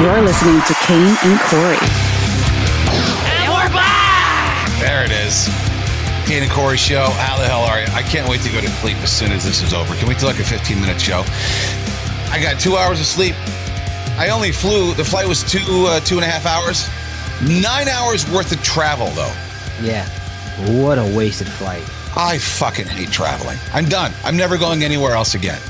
You're listening to Kane and Corey. And we're back! There it is. Kane and Corey show. How the hell are you? I can't wait to go to sleep as soon as this is over. Can we do like a 15 minute show? I got two hours of sleep. I only flew, the flight was two, uh, two and a half hours. Nine hours worth of travel, though. Yeah. What a wasted flight. I fucking hate traveling. I'm done. I'm never going anywhere else again.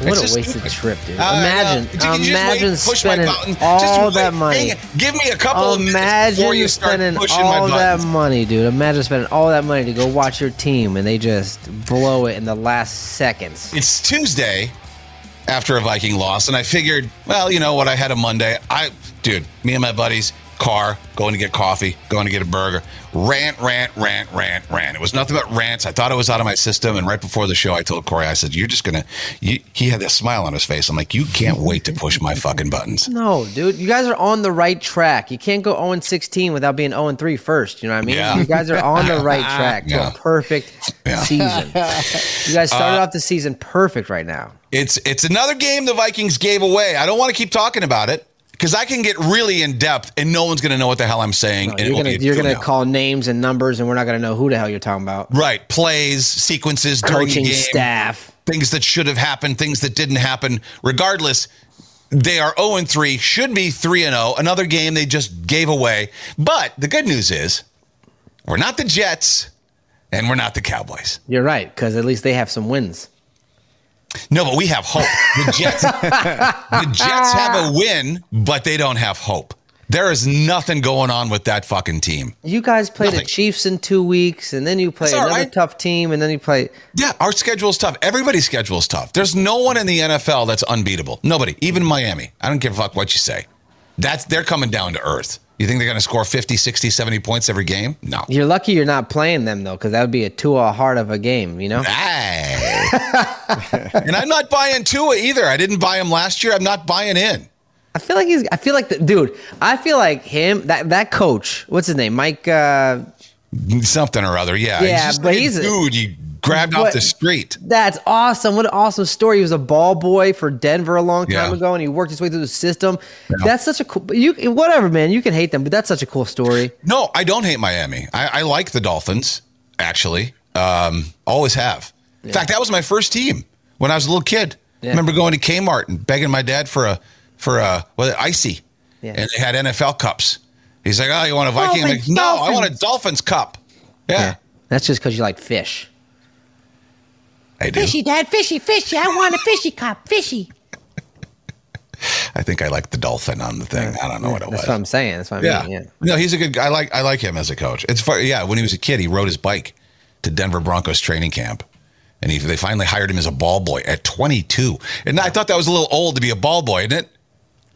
What It's a wasted stupid. trip, dude. Uh, imagine, uh, you can just imagine wait, spending all Just that money. Give me a couple of minutes before you Imagine spending all that money, dude. Imagine spending all that money to go watch your team and they just blow it in the last seconds. It's Tuesday after a Viking loss, and I figured, well, you know what? I had a Monday. I, dude, me and my buddies, car, going to get coffee, going to get a burger, rant, rant, rant, rant, rant. It was nothing but rants. I thought it was out of my system, and right before the show, I told Corey, I said, "You're just gonna." He had this smile on his face. I'm like, "You can't wait to push my fucking buttons." No, dude, you guys are on the right track. You can't go 0 16 without being 0 3 first. You know what I mean? Yeah. You guys are on the right track to Yeah. a perfect Yeah. season. You guys started uh, off the season perfect right now. It's it's another game the Vikings gave away. I don't want to keep talking about it because I can get really in depth, and no one's going to know what the hell I'm saying. and You're gonna you're gonna call names and numbers, and we're not gonna know who the hell you're talking about. right plays, sequences Coaching game. staff. things that should have happened, things that didn't happen. Regardless, they are 0 and 3, should be 3 and 0. Another game they just gave away. But the good news is we're not the Jets and we're not the Cowboys. You're right, because at least they have some wins. No, but we have hope. The Jets The Jets have a win, but they don't have hope. There is nothing going on with that fucking team. You guys play the Chiefs in two weeks, and then you play another right. tough team, and then you play. Yeah, our schedule is tough. Everybody's schedule is tough. There's no one in the NFL that's unbeatable. Nobody, even Miami. I don't give a fuck what you say. That's they're coming down to earth. You think they're going to score 50, 60, 70 points every game? No. You're lucky you're not playing them though, because that would be a two-a heart of a game. You know. Hey. and I'm not buying Tua either. I didn't buy him last year. I'm not buying in. I feel like he's. I feel like the dude. I feel like him. That that coach. What's his name? Mike. Uh, Something or other. Yeah. Yeah, just but he's a- dude you grabbed off the street. that's awesome. What an awesome story. He was a ball boy for Denver a long time Yeah. ago, and he worked his way through the system. That's such a cool. You whatever, man. You can hate them, but that's such a cool story. No, I don't hate Miami. I, I like the Dolphins, actually. Um, always have. In fact, that was my first team when I was a little kid. Yeah. I remember going to Kmart and begging my dad for a for a what ICEE, Yeah. and they had NFL cups. He's like, "Oh, you want a Viking?" Like, no, I want a Dolphins." Dolphins cup. Yeah, That's just because you like fish. I do. Fishy, Dad, fishy, fishy. I want a fishy cup, fishy. I think I like the dolphin on the thing. I don't know what it was. That's what I'm saying. That's what I yeah. mean. Yeah. no, he's a good. guy. I like I like him as a coach. It's fun. Yeah, when he was a kid, he rode his bike to Denver Broncos training camp, and he, they finally hired him as a ball boy at 22. And I thought that was a little old to be a ball boy, isn't it?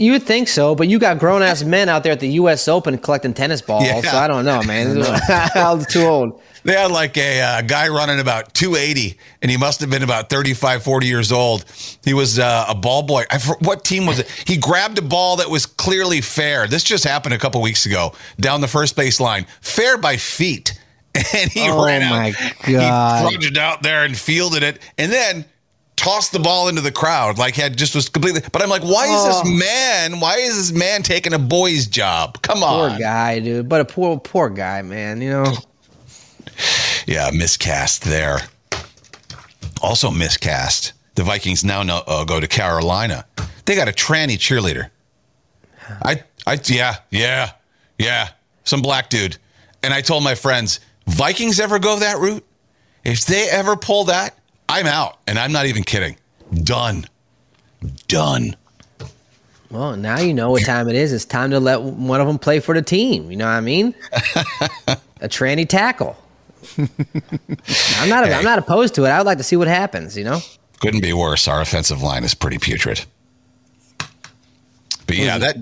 You would think so, but you got grown ass men out there at the U.S. Open collecting tennis balls. Yeah. So I don't know, man. I was too old. They had like a uh, guy running about 280, and he must have been about 35, 40 years old. He was uh, a ball boy. I, what team was it? He grabbed a ball that was clearly fair. This just happened a couple weeks ago down the first base line, fair by feet. And he Oh, ran out. my He God. trudged out there and fielded it, and then tossed the ball into the crowd like had just was completely. But I'm like, why is Oh. this man? Why is this man taking a boy's job? Come on, Poor guy, dude. But a poor, poor guy, man. You know. Yeah, miscast there. Also miscast. The Vikings now know, uh, go to Carolina. They got a tranny cheerleader. I, I, yeah, yeah, yeah. Some black dude. And I told my friends, Vikings ever go that route? If they ever pull that, I'm out. And I'm not even kidding. Done. Done. Well, now you know what time it is. It's time to let one of them play for the team. You know what I mean? a tranny tackle. I'm not. I'm not opposed to it. I would like to see what happens. You know. Couldn't be worse. Our offensive line is pretty putrid. But yeah, that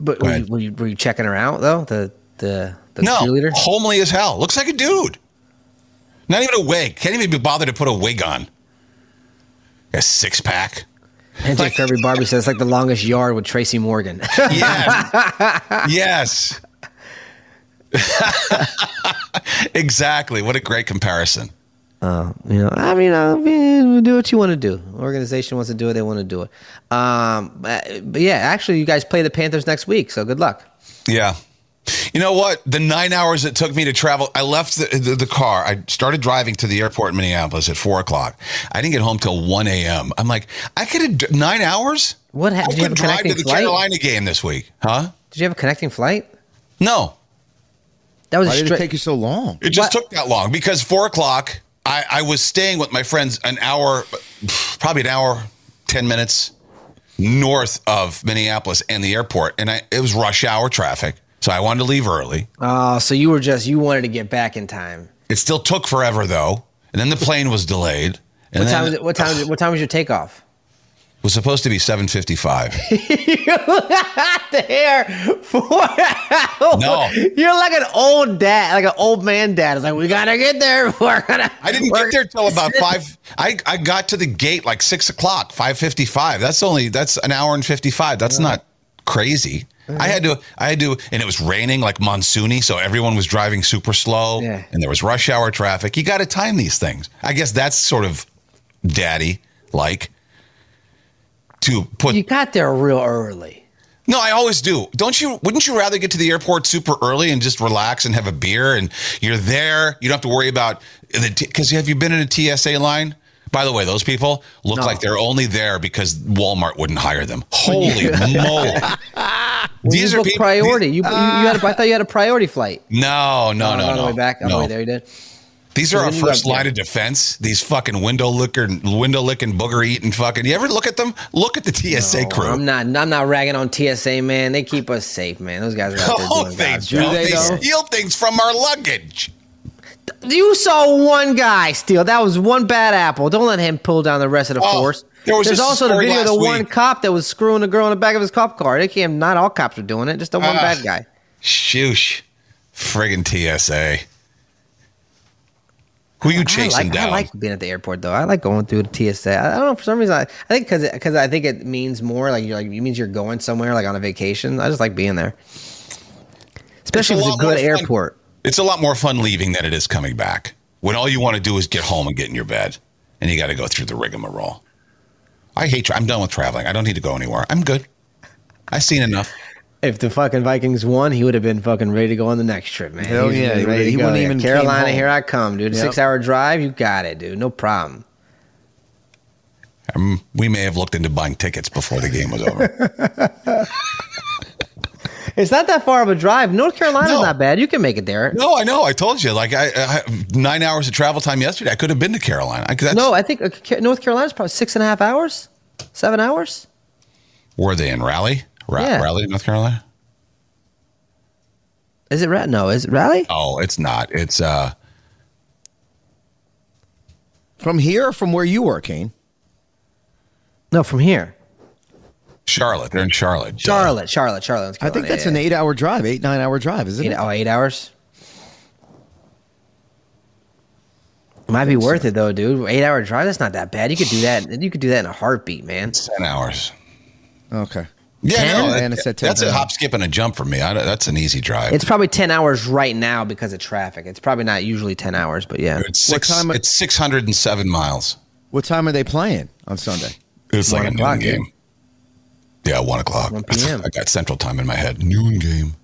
But were you, were you were you checking her out though? The the the no cheerleader. homely as hell. Looks like a dude. Not even a wig. Can't even be bothered to put a wig on. A six pack. And Jack Kirby Barbie says it's like the longest yard with Tracy Morgan. Yes. yes. exactly. What a great comparison. Uh, you know, I mean, I mean, do what you want to do. Organization wants to do it; they want to do it. Um, but, but yeah, actually, you guys play the Panthers next week, so good luck. Yeah. You know what? The nine hours it took me to travel, I left the, the, the car. I started driving to the airport in Minneapolis at four o'clock. I didn't get home till 1 a.m. I'm like, I could have, d- nine hours? What happened? I did you have could a drive to the flight? Carolina game this week. Huh? Did you have a connecting flight? No. That was Why a did it straight. take you so long? It just What? took that long because four o'clock, I, I was staying with my friends an hour, probably an hour, 10 minutes north of Minneapolis and the airport. And I, it was rush hour traffic. So I wanted to leave early. oh, so you were just you wanted to get back in time. It still took forever though. And then the plane was delayed. And What then time? Was it, what time? What time was your takeoff? it was supposed to be 755. there for No. You're like an old dad, like an old man dad. It's like we gotta get there. We're gonna. I didn't get there till about five. I, I got to the gate like six o'clock, five fifty five. That's only that's an hour and fifty five. That's not crazy. I had to I had to and it was raining like monsoony, so everyone was driving super slow Yeah. and there was rush hour traffic. You gotta time these things. I guess that's sort of daddy like to put You got there real early. No, I always do. Don't you? Wouldn't you rather get to the airport super early and just relax and have a beer and you're there? You don't have to worry about the because have you been in a TSA line? By the way, those people look No. like they're only there because Walmart wouldn't hire them. Holy moly! These are people- priority. you, you, you had. A, I thought you had a priority flight. No, no, no, on the no. way back. On no. the way there, you did. These are our first line of defense. These fucking window licking, window licking, booger eating fucking. You ever look at them? Look at the TSA Oh, crew. I'm not. I'm not ragging on TSA, man. They keep us safe, man. Those guys are out there Oh, doing they do. they They steal things from our luggage. You saw one guy steal. That was one bad apple. Don't let him pull down the rest of the Oh, force. there was There's also the video of the last one cop that was screwing the girl in the back of his cop car. They can't. Not all cops are doing it. Just the one Ah. bad guy. Shoosh. Friggin' TSA. Who you I chasing like, down? I like being at the airport though. I like going through the TSA. I, I don't know for some reason. I, I think because because I think it means more. Like you're like it means you're going somewhere like on a vacation. I just like being there, especially if it's a more good airport. It's a lot more fun leaving than it is coming back. When all you want to do is get home and get in your bed, and you got to go through the rigmarole. I hate. Tra- I'm done with traveling. I don't need to go anywhere. I'm good. I've seen enough. If the fucking Vikings won, he would have been fucking ready to go on the next trip, man. Hell yeah, he ready would've- to he go wouldn't there. even came Carolina, here I come, dude. Yep. Six hour drive, you got it, dude. No problem. Um, we may have looked into buying tickets before the game was over. It's not that far of a drive. North Carolina's No. not bad. You can make it there. no, I know. I told you. Like I, I nine hours of travel time yesterday. I could have been to Carolina. I, that's, No, I think uh, Ca- North Carolina's probably six and a half hours, seven hours. were they in Raleigh? Ra- Yeah. Raleigh, North Carolina. Is it Ra- No, is it Raleigh? Oh, it's not. It's uh. From here or from where you were, Kane? No, from here. Charlotte. They're in Charlotte. Charlotte, Charlotte, Charlotte. North I think that's yeah, an yeah. eight-hour drive, eight nine-hour drive, isn't Eight, it? oh, eight hours. It might be worth it though, dude. Eight hour drive. That's not that bad. You could do that. You could do that in a heartbeat, man. Ten hours. Okay. Yeah, Ten? no, And that- it said 10 that's a hop, skip, and a jump for me. I, that's an easy drive. It's probably ten hours right now because of traffic. It's probably not usually ten hours, but yeah. It's six. time- it's six hundred and seven miles. What time are they playing on Sunday? It's like a noon o'clock, game. Yeah, one o'clock. 1 p.m.. I got Central Time in my head. Noon game.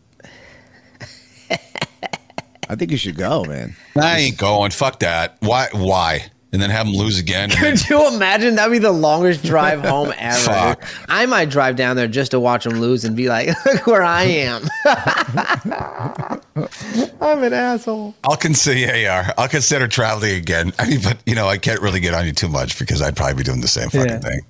I think you should go, man. I ain't going. Fuck that. Why? Why? And then have them lose again. Could you imagine? That'd be the longest drive home ever. Fuck. I might drive down there just to watch them lose and be like, "Look where I am." I'm an asshole. I'll consider. Yeah, yeah, I'll consider traveling again. I mean, but you know, I can't really get on you too much because I'd probably be doing the same fucking Yeah. thing.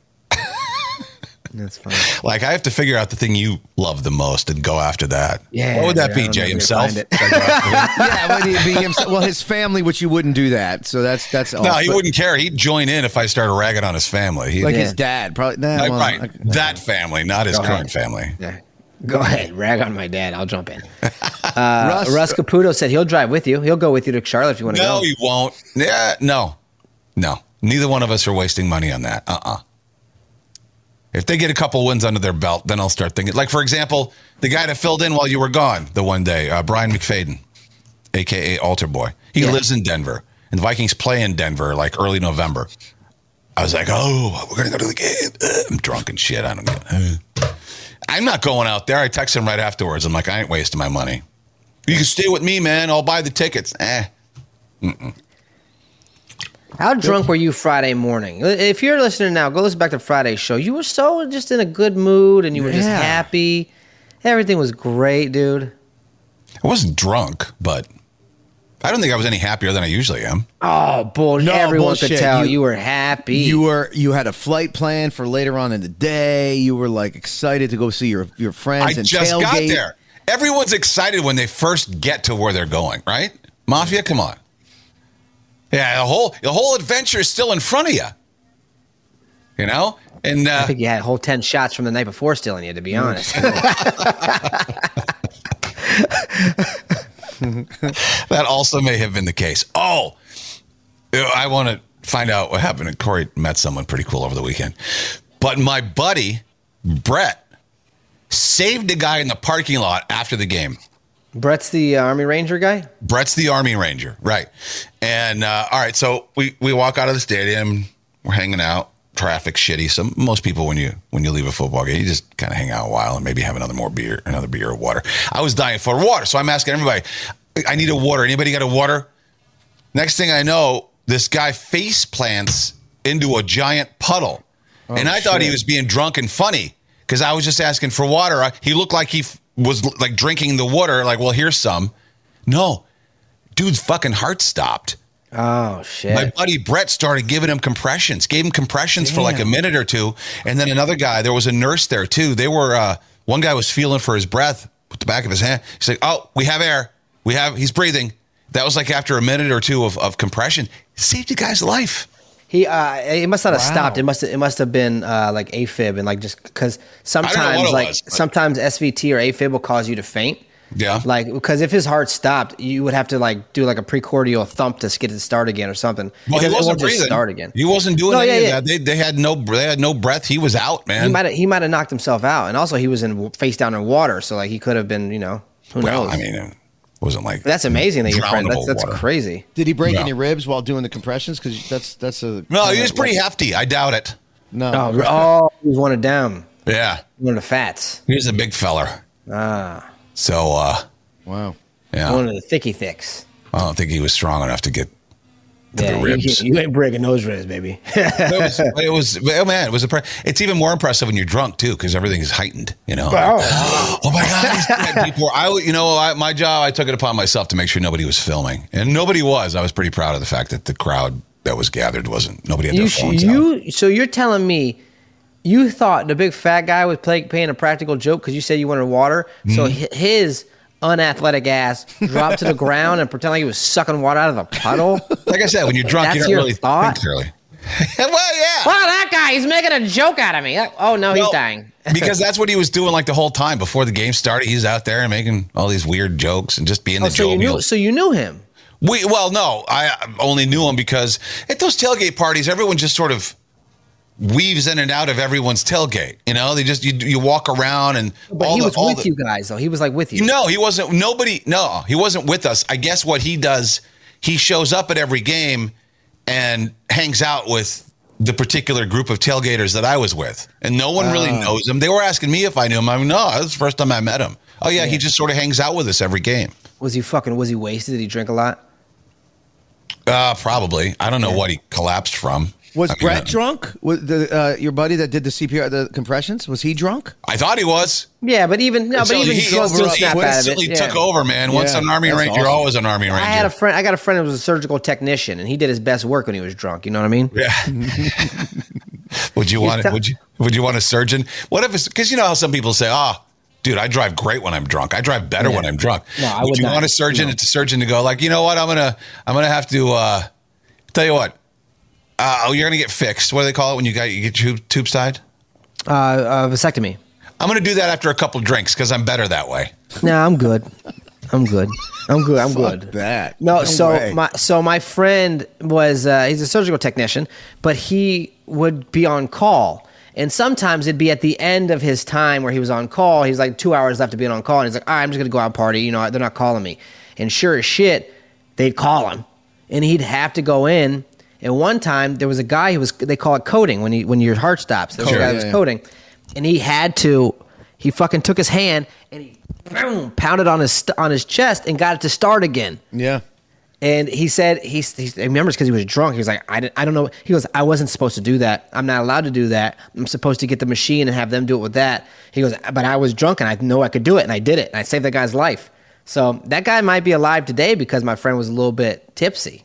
That's fine. Like I have to figure out the thing you love the most and go after that. Yeah, What would that be? Jay himself? yeah, would he'd be himself, well, his family, which you wouldn't do that. So that's that's no, off. he But, wouldn't care. He'd join in if I started ragging on his family. He, like Yeah. his dad, probably. Nah, Right, well, right. I- that family, not his Go current family. Yeah. Go ahead, rag on my dad. I'll jump in. Uh, Russ- Russ, Caputo said he'll drive with you. He'll go with you to Charlotte if you want to No, go. No, he won't. Yeah, no, no. Neither one of us are wasting money on that. Uh uh If they get a couple wins under their belt, then I'll start thinking. Like, for example, the guy that filled in while you were gone the one day, uh, Brian McFadden, aka Altar Boy. He Yeah. lives in Denver. and the Vikings play in Denver like early November. I was like, oh, we're gonna go to the game. Uh, I'm drunk and shit. I don't get. Uh. I'm not going out there. I text him right afterwards. I'm like, I ain't wasting my money. You can stay with me, man. I'll buy the tickets. Eh. How drunk were you Friday morning? If you're listening now, go listen back to Friday's show. You were so just in a good mood and you were just happy. Everything was great, dude. I wasn't drunk, but I don't think I was any happier than I usually am. Oh, bull! No, Everyone could tell you, You- were happy. You were you had a flight plan for later on in the day. You were like excited to go see your your friends I and just tailgate. got there. Everyone's excited when they first get to where they're going, right? Mafia, come on. Yeah, the whole the whole adventure is still in front of you. You know, and I uh, think you had a whole ten shots from the night before stealing you. To be honest, that also may have been the case. Oh, I want to find out what happened. And Corey met someone pretty cool over the weekend, but my buddy Brett saved a guy in the parking lot after the game. Brett's the uh, Army Ranger guy. Brett's the Army Ranger, right? And uh, all right, so we we walk out of the stadium, we're hanging out. Traffic shitty. So most people, when you when you leave a football game, you just kind of hang out a while and maybe have another more beer, another beer or water. I was dying for water, so I'm asking everybody, I need a water. Anybody got a water? Next thing I know, this guy face plants into a giant puddle, and I thought he was being drunk and funny because I was just asking for water. I, he looked like he f- was like drinking the water. Like, well, here's some. No, dude's fucking heart stopped. Oh shit! My buddy Brett started giving him compressions, gave him compressions for like a minute or two. And then another guy, there was a nurse there too. They were, uh, one guy was feeling for his breath with the back of his hand. He's like, oh, we have air. We have, he's breathing. That was like after a minute or two of, of compression. Saved the guy's life. He uh, it must not have Wow. stopped. It must it must have been uh, like AFib and like just because sometimes like was, but- sometimes SVT or AFib will cause you to faint. Yeah. Like because if his heart stopped, you would have to like do like a precordial thump to get it to start again or something. Well, because he wasn't won't just breathing. start again. He wasn't doing No, any yeah, of yeah. that. They, they had no, they had no breath. He was out, man. He might have he might have knocked himself out, and also he was in face down in water, so like he could have been you know who well, knows. I mean, it wasn't like that's amazing that your friend. That's that's water. crazy. Did he break No. any ribs while doing the compressions? Because that's that's a No, he was pretty hefty. I doubt it. no. Oh, oh he was one of them. Yeah. one of the fats. He was a big feller. Ah, So, uh, Wow. yeah. one of the thicky thicks. I don't think he was strong enough to get the Yeah, you, ribs. you ain't breaking those ribs, baby. it was, it was oh man, it was a. It's even more impressive when you're drunk too, because everything is heightened. You know. oh my god! people I, you know, I, my job. I took it upon myself to make sure nobody was filming, and nobody was. I was pretty proud of the fact that the crowd that was gathered wasn't nobody had their you, phones out. you, so you're telling me you thought the big fat guy was play, paying a practical joke because you said you wanted water. So Mm-hmm. hi- his unathletic ass drop to the ground and pretend like he was sucking water out of a puddle. Like I said, when you're drunk, you don't your really thought? think clearly. well, yeah. Wow, that guy, he's making a joke out of me. Oh, no, he's Well, dying. because that's what he was doing like the whole time before the game started. He's out there and making all these weird jokes and just being Oh, the so you knew, so you knew him. We well, no, I only knew him because at those tailgate parties, everyone just sort of weaves in and out of everyone's tailgate. You know, they just you you walk around and But all he the, was with the- you guys, though. He was like with you. No, he wasn't. Nobody. No, he wasn't with us. I guess what he does, he shows up at every game and hangs out with the particular group of tailgaters that I was with, and no one really knows him. They were asking me if I knew him. I'm no, that's the first time I met him. Oh yeah, he just sort of hangs out with us every game. Was he fucking? Was he wasted? Did he drink a lot? Uh, probably. I don't know what he collapsed from. Was I mean, Brett uh, drunk? Was the uh, your buddy that did the CPR, the compressions? Was he drunk? I thought he was. Yeah, but even no, but even he drunk instantly, don't snap out of it. Yeah. took over, man. Once Yeah, an Army that's Ranger, you're always an Army Ranger. I had a friend. I got a friend who was a surgical technician, and he did his best work when he was drunk. You know what I mean? Yeah. would you want? tell- Would you? Would you want a surgeon? What if it's because you know how some people say, "Oh, dude, I drive great when I'm drunk. I drive better when I'm drunk." No, I would, would you not. want a surgeon? It's a surgeon to go like, you know what? I'm gonna, I'm gonna have to uh, tell you what. Uh, oh, you're gonna get fixed. What do they call it when you got you get your tube, tubes tied? Uh, uh, vasectomy. I'm gonna do that after a couple drinks because I'm better that way. No, I'm good. I'm good. I'm good. I'm good. that. No, No so way. my so my friend was uh, he's a surgical technician, but he would be on call, and sometimes it'd be at the end of his time where he was on call. He's like two hours left to being on call, and he's like, "All right, I'm just gonna go out and party." You know, they're not calling me, and sure as shit, they'd call him, and he'd have to go in. And one time there was a guy who was they call it coding when you when your heart stops. There was a guy who was coding, and he had to. He fucking took his hand and he boom pounded on his on his chest and got it to start again. Yeah. And he said he's he remembers because he was drunk. He was like, I, didn't, I don't know. He goes, I wasn't supposed to do that. I'm not allowed to do that. I'm supposed to get the machine and have them do it with that. He goes, but I was drunk and I know I could do it and I did it and I saved that guy's life. So that guy might be alive today because my friend was a little bit tipsy.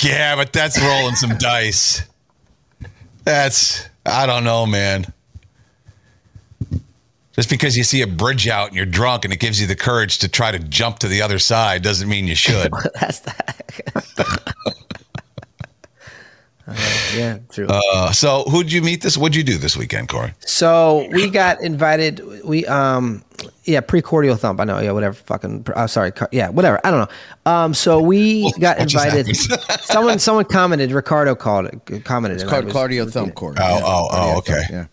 Yeah, but that's rolling some dice. That's I don't know, man. Just because you see a bridge out and you're drunk and it gives you the courage to try to jump to the other side doesn't mean you should. That's that. Uh, yeah, true. Uh, so who'd you meet this? What'd you do this weekend, Corey? So we got invited. We um yeah precordial thump. I know yeah whatever fucking. Uh, sorry car- yeah whatever. I don't know. Um so we got invited. someone someone commented. Ricardo called it commented. It's called was- cardio thumb cord. Oh, oh, oh, okay. Yeah.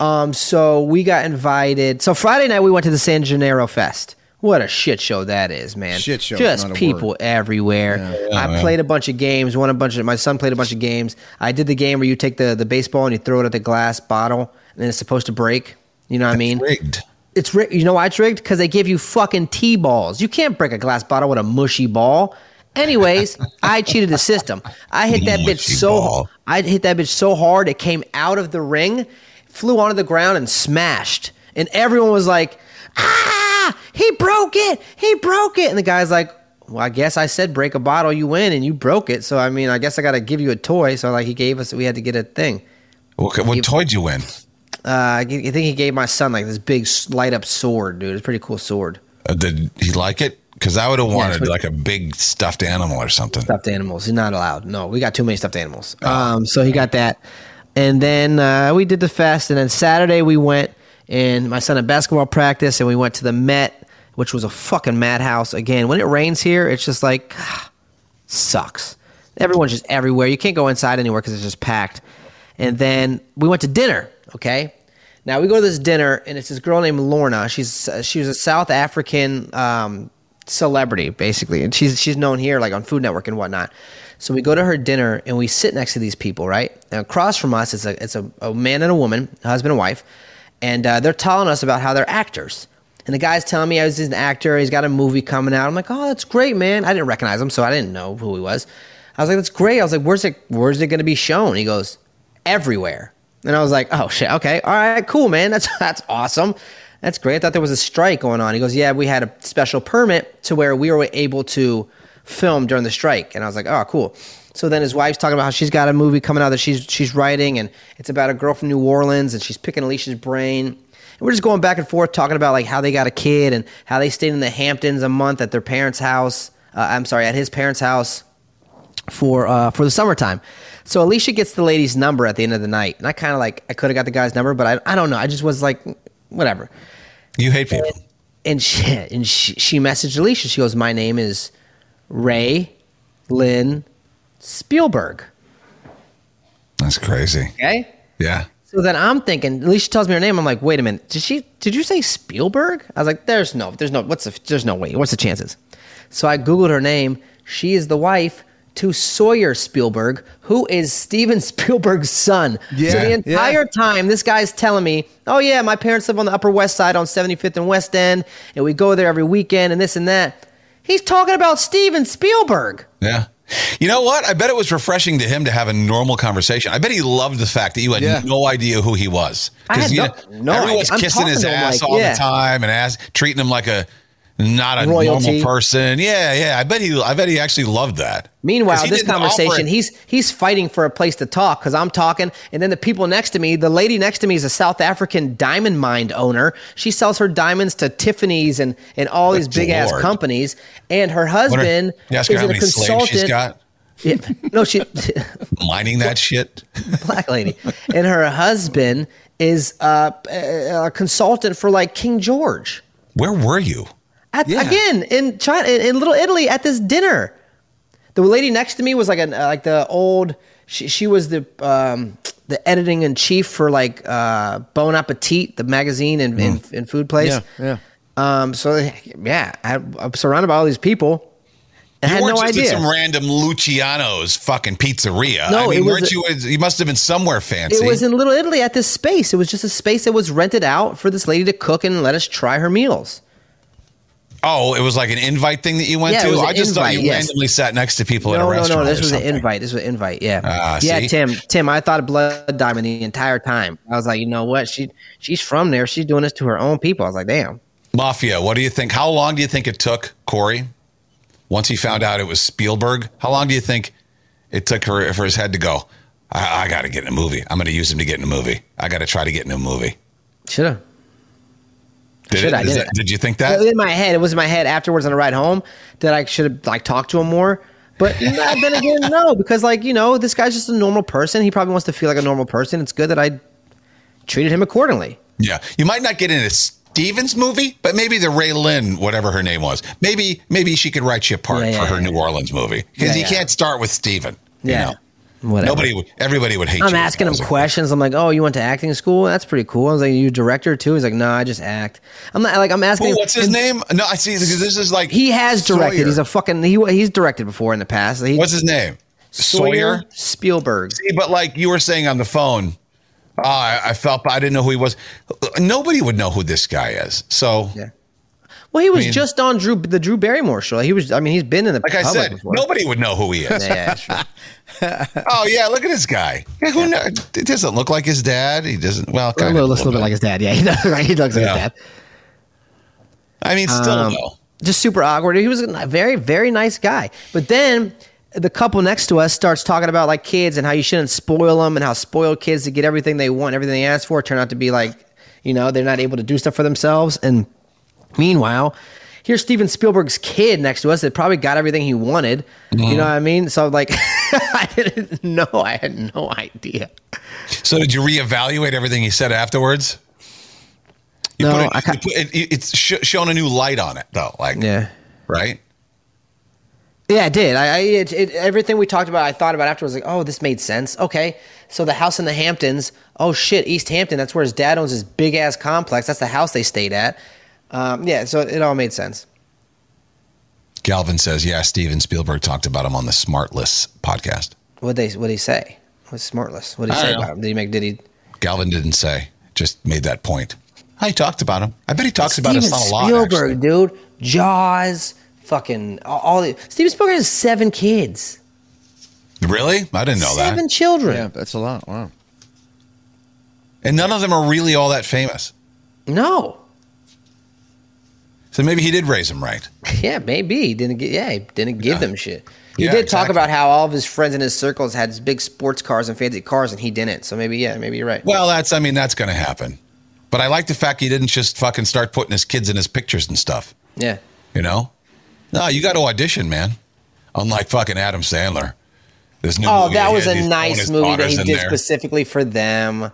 Um so we got invited. So Friday night we went to the San Gennaro Fest. What a shit show that is, man! Shit show Just not a people word. everywhere. Yeah, I yeah. played a bunch of games. Won a bunch of. My son played a bunch of games. I did the game where you take the the baseball and you throw it at the glass bottle, and then it's supposed to break. You know what I mean? Rigged. It's rigged. You know why it's rigged? Because they give you fucking T balls. You can't break a glass bottle with a mushy ball. Anyways, I cheated the system. I hit that bitch so ball. I hit that bitch so hard it came out of the ring, flew onto the ground and smashed. And everyone was like, "Ah, he broke it. He broke it." And the guy's like, "Well, I guess I said break a bottle, you win, and you broke it. So I mean, I guess I got to give you a toy." So like he gave us we had to get a thing. What, what toy'd you win? Uh, I think he gave my son like this big light up sword, dude. It's a pretty cool sword. Uh, did he like it? Because I would have wanted it's- like a big stuffed animal or something. Stuffed animals. He's not allowed. No, we got too many stuffed animals. Oh. Um, so he got that, and then uh, we did the fest, and then Saturday we went and my son had basketball practice, and we went to the Met, which was a fucking madhouse. Again, when it rains here, it's just like sucks. Everyone's just everywhere. You can't go inside anywhere because it's just packed. And then we went to dinner. Okay. Now we go to this dinner, and it's this girl named Lorna. She's uh, she was a South African um, celebrity, basically, and she's she's known here like on Food Network and whatnot. So we go to her dinner, and we sit next to these people, right? And across from us is a it's a, a man and a woman, husband and wife, and uh, they're telling us about how they're actors. And the guy's telling me I was an actor. He's got a movie coming out. I'm like, oh, that's great, man. I didn't recognize him, so I didn't know who he was. I was like, that's great. I was like, where's it? Where's it going to be shown? He goes, everywhere. And I was like, oh shit, okay, all right, cool, man. That's that's awesome. That's great. I thought there was a strike going on. He goes, yeah, we had a special permit to where we were able to film during the strike. And I was like, oh, cool. So then his wife's talking about how she's got a movie coming out that she's she's writing, and it's about a girl from New Orleans, and she's picking Alicia's brain. And we're just going back and forth talking about like how they got a kid and how they stayed in the Hamptons a month at their parents' house. Uh, I'm sorry, at his parents' house for uh, for the summertime. So Alicia gets the lady's number at the end of the night, and I kind of like I could have got the guy's number, but I I don't know. I just was like, whatever. You hate people. And she and she, she messaged Alicia. She goes, "My name is Ray Lynn Spielberg." That's crazy. Okay. Yeah. So then I'm thinking, Alicia tells me her name. I'm like, wait a minute, did she? Did you say Spielberg? I was like, there's no, there's no, what's the, there's no way. What's the chances? So I googled her name. She is the wife to Sawyer Spielberg, who is Steven Spielberg's son. so Yeah, the entire yeah. time, this guy's telling me, oh yeah, my parents live on the Upper West Side on 75th and West End, and we go there every weekend, and this and that. He's talking about Steven Spielberg. Yeah. You know what? I bet it was refreshing to him to have a normal conversation. I bet he loved the fact that you had Yeah. no idea who he was. Because you no- no everyone's. I'm kissing his talking to him ass like, all yeah. the time and ass, treating him like a not a Royalty. normal person. Yeah, yeah. I bet he. I bet he actually loved that. Meanwhile, this conversation, he's he's fighting for a place to talk because I'm talking, and then the people next to me, the lady next to me is a South African diamond mine owner. She sells her diamonds to Tiffany's and and all these Good big ass companies, and her husband ask is her how a many slaves consultant. she's got Yeah, no, she mining that shit. black lady, and her husband is a, a consultant for like King George. Where were you? At, Yeah. Again, in China, in, in Little Italy, at this dinner, the lady next to me was like an uh, like the old. She she was the um, the editing in chief for like uh, Bon Appetit, the magazine and, and, and food place. Yeah, yeah. Um. So yeah, I, I'm surrounded by all these people, I You had weren't no just idea. at some random Luciano's fucking pizzeria. No, I mean, it was weren't you? You must have been somewhere fancy. It was in Little Italy at this space. It was just a space that was rented out for this lady to cook and let us try her meals. Oh, it was like an invite thing that you went Yeah, to. I just thought invite, you yes. randomly sat next to people at a No, no, restaurant. no. This was an invite. This was an invite. Yeah. Ah, yeah, see? Tim. Tim, I thought of Blood Diamond the entire time. I was like, you know what? She she's from there. She's doing this to her own people. I was like, damn. Mafia. What do you think? How long do you think it took Corey once he found out it was Spielberg? How long do you think it took her for his head to go? I, I got to get in a movie. I'm going to use him to get in a movie. I got to try to get in a movie. Should have. Did, Should it? I did that- did you think that? in my head. It was in my head afterwards on the ride home that I should have like talked to him more. But then again, no, because like you know, this guy's just a normal person. He probably wants to feel like a normal person. It's good that I treated him accordingly. Yeah, you might not get in a Stevens movie, but maybe the Ray Lynn, whatever her name was, maybe maybe she could write you a part Yeah, yeah, for her yeah. New Orleans movie because you can't start with Steven. you Yeah. know? Whatever. nobody, would, everybody would hate. I'm asking him questions. I'm like, "Oh, you went to acting school? That's pretty cool." I was like, "You a director too?" He's like, "No, I just act." I'm not like I'm asking. Ooh, him- what's his name? No, I see. This is like He has directed. Sawyer. He's a fucking. He he's directed before in the past. He, what's his name? Sawyer. Spielberg. See, but like you were saying on the phone, oh, I, I felt I didn't know who he was. Nobody would know who this guy is. So, Yeah. Well, he was mean- just on Drew the Drew Barrymore show. He was. I mean, he's been in the like I said, before. nobody would know who he is. Yeah, yeah, oh yeah, look at this guy. Yeah, who know? It doesn't look like his dad. He doesn't. Well, a kind little, of looks a little bit like his dad. Yeah, he does. Right? He looks like Yeah. his dad. I mean, still Um, though. just super awkward. He was a very, very nice guy. But then the couple next to us starts talking about like kids and how you shouldn't spoil them and how spoiled kids to get everything they want, everything they ask for, turn out to be like, you know, they're not able to do stuff for themselves. And meanwhile, here's Steven Spielberg's kid next to us that probably got everything he wanted. You know what I mean? So like, I didn't know. I had no idea. So did you reevaluate everything he said afterwards? You No, it, I ca- put it, it's sh- shown a new light on it though. Like, Yeah. right? Yeah, I did. I, I it, it, everything we talked about, I thought about afterwards. Like, oh, this made sense. Okay, so the house in the Hamptons. Oh shit, East Hampton. That's where his dad owns his big ass complex. That's the house they stayed at. Um, yeah, so it all made sense. Galvin says, yeah, Steven Spielberg talked about him on the Smartless podcast. What they what did he say? What's smartless? What did he I say don't about him? Did he make? Did he? Galvin didn't say, just made that point. I talked about him. I bet he talks about his Steven son a lot. Spielberg, actually. dude. Jaws. Fucking all, all the Steven Spielberg has seven kids. Really? I didn't know seven that. children. Yeah, that's a lot. Wow. And none of them are really all that famous. No. So maybe he did raise him right. Yeah, maybe he didn't get. Yeah, he didn't give Yeah. them shit. He Yeah, did talk about how all of his friends in his circles had big sports cars and fancy cars, and he didn't. So maybe, yeah, maybe you're right. Well, that's, I mean, that's going to happen. But I like the fact he didn't just fucking start putting his kids in his pictures and stuff. Yeah, You know? No, you got to audition, man. Unlike fucking Adam Sandler. This new Oh, that was a nice movie that he did there. specifically for them.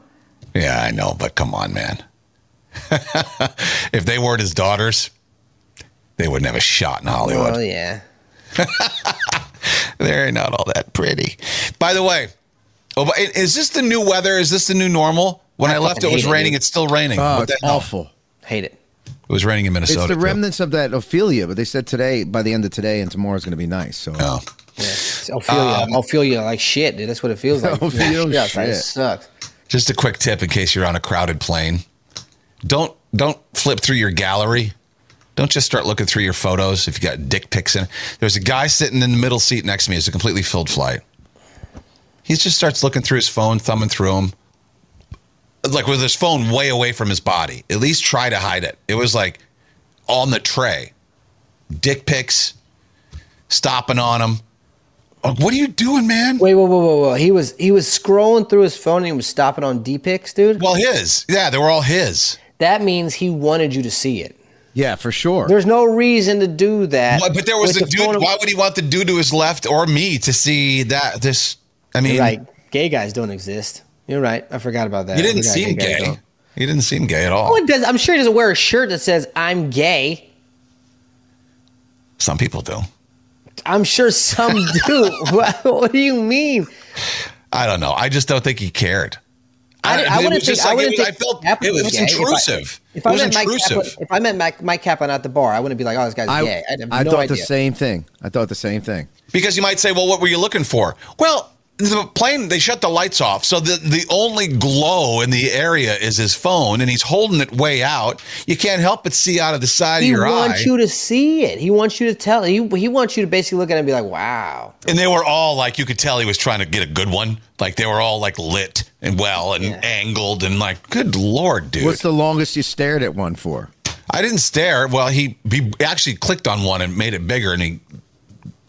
Yeah, I know, but come on, man. if they weren't his daughters, they wouldn't have a shot in Hollywood. Oh yeah. They're not all that pretty. By the way, oh, but is this the new weather? Is this the new normal? When I, I left, it was hate it, raining. dude. it's still raining. Oh, What it's awful. Hate it. It was raining in Minnesota. It's the too. remnants of that Ophelia, but they said today, by the end of today and tomorrow is going to be nice. So Oh. I'll feel Um, you. I'll feel you like shit, dude. That's what it feels like. I'll feel yeah, shit. It sucks. Just a quick tip in case you're on a crowded plane. Don't don't flip through your gallery. Don't just start looking through your photos if you got dick pics in. it. There's a guy sitting in the middle seat next to me. It's a completely filled flight. He just starts looking through his phone, thumbing through them, like with his phone way away from his body. At least try to hide it. It was like on the tray, dick pics, stopping on him. Like, what are you doing, man? Wait, whoa, whoa, whoa, whoa. He was he was scrolling through his phone and he was stopping on D pics, dude. Well, his. Yeah, they were all his. That means he wanted you to see it. Yeah, for sure. There's no reason to do that. But, but there was a the phone- dude. Why would he want the dude to his left or me to see that? This. I mean, You're right. Gay guys don't exist. You're right. I forgot about that. he didn't seem guys gay. He didn't seem gay at all. Well, it does, I'm sure he doesn't wear a shirt that says "I'm gay." Some people do. I'm sure some do. what, what do you mean? I don't know. I just don't think he cared. I, didn't- I wouldn't was think. just I wouldn't was, I felt Kaplan it was gay. If I- intrusive. If it I, was met Mike intrusive. Kaplan, if I met Mike, Mike Kaplan at the bar, I wouldn't be like, "Oh, this guy's I, gay." I'd have I no thought idea. the same thing. I thought the same thing. Because you might say, well, what were you looking for? Well, the plane, they shut the lights off. So the, the only glow in the area is his phone, and he's holding it way out. You can't help but see out of the side He of your eye he wants you to see it. He wants you to tell. He he wants you to basically look at it and be like, "Wow." and they were all like, you could tell he was trying to get a good one. Like they were all like lit and well and Yeah. angled and like, good Lord, dude. What's the longest you stared at one for? I didn't stare. Well, he, he actually clicked on one and made it bigger and he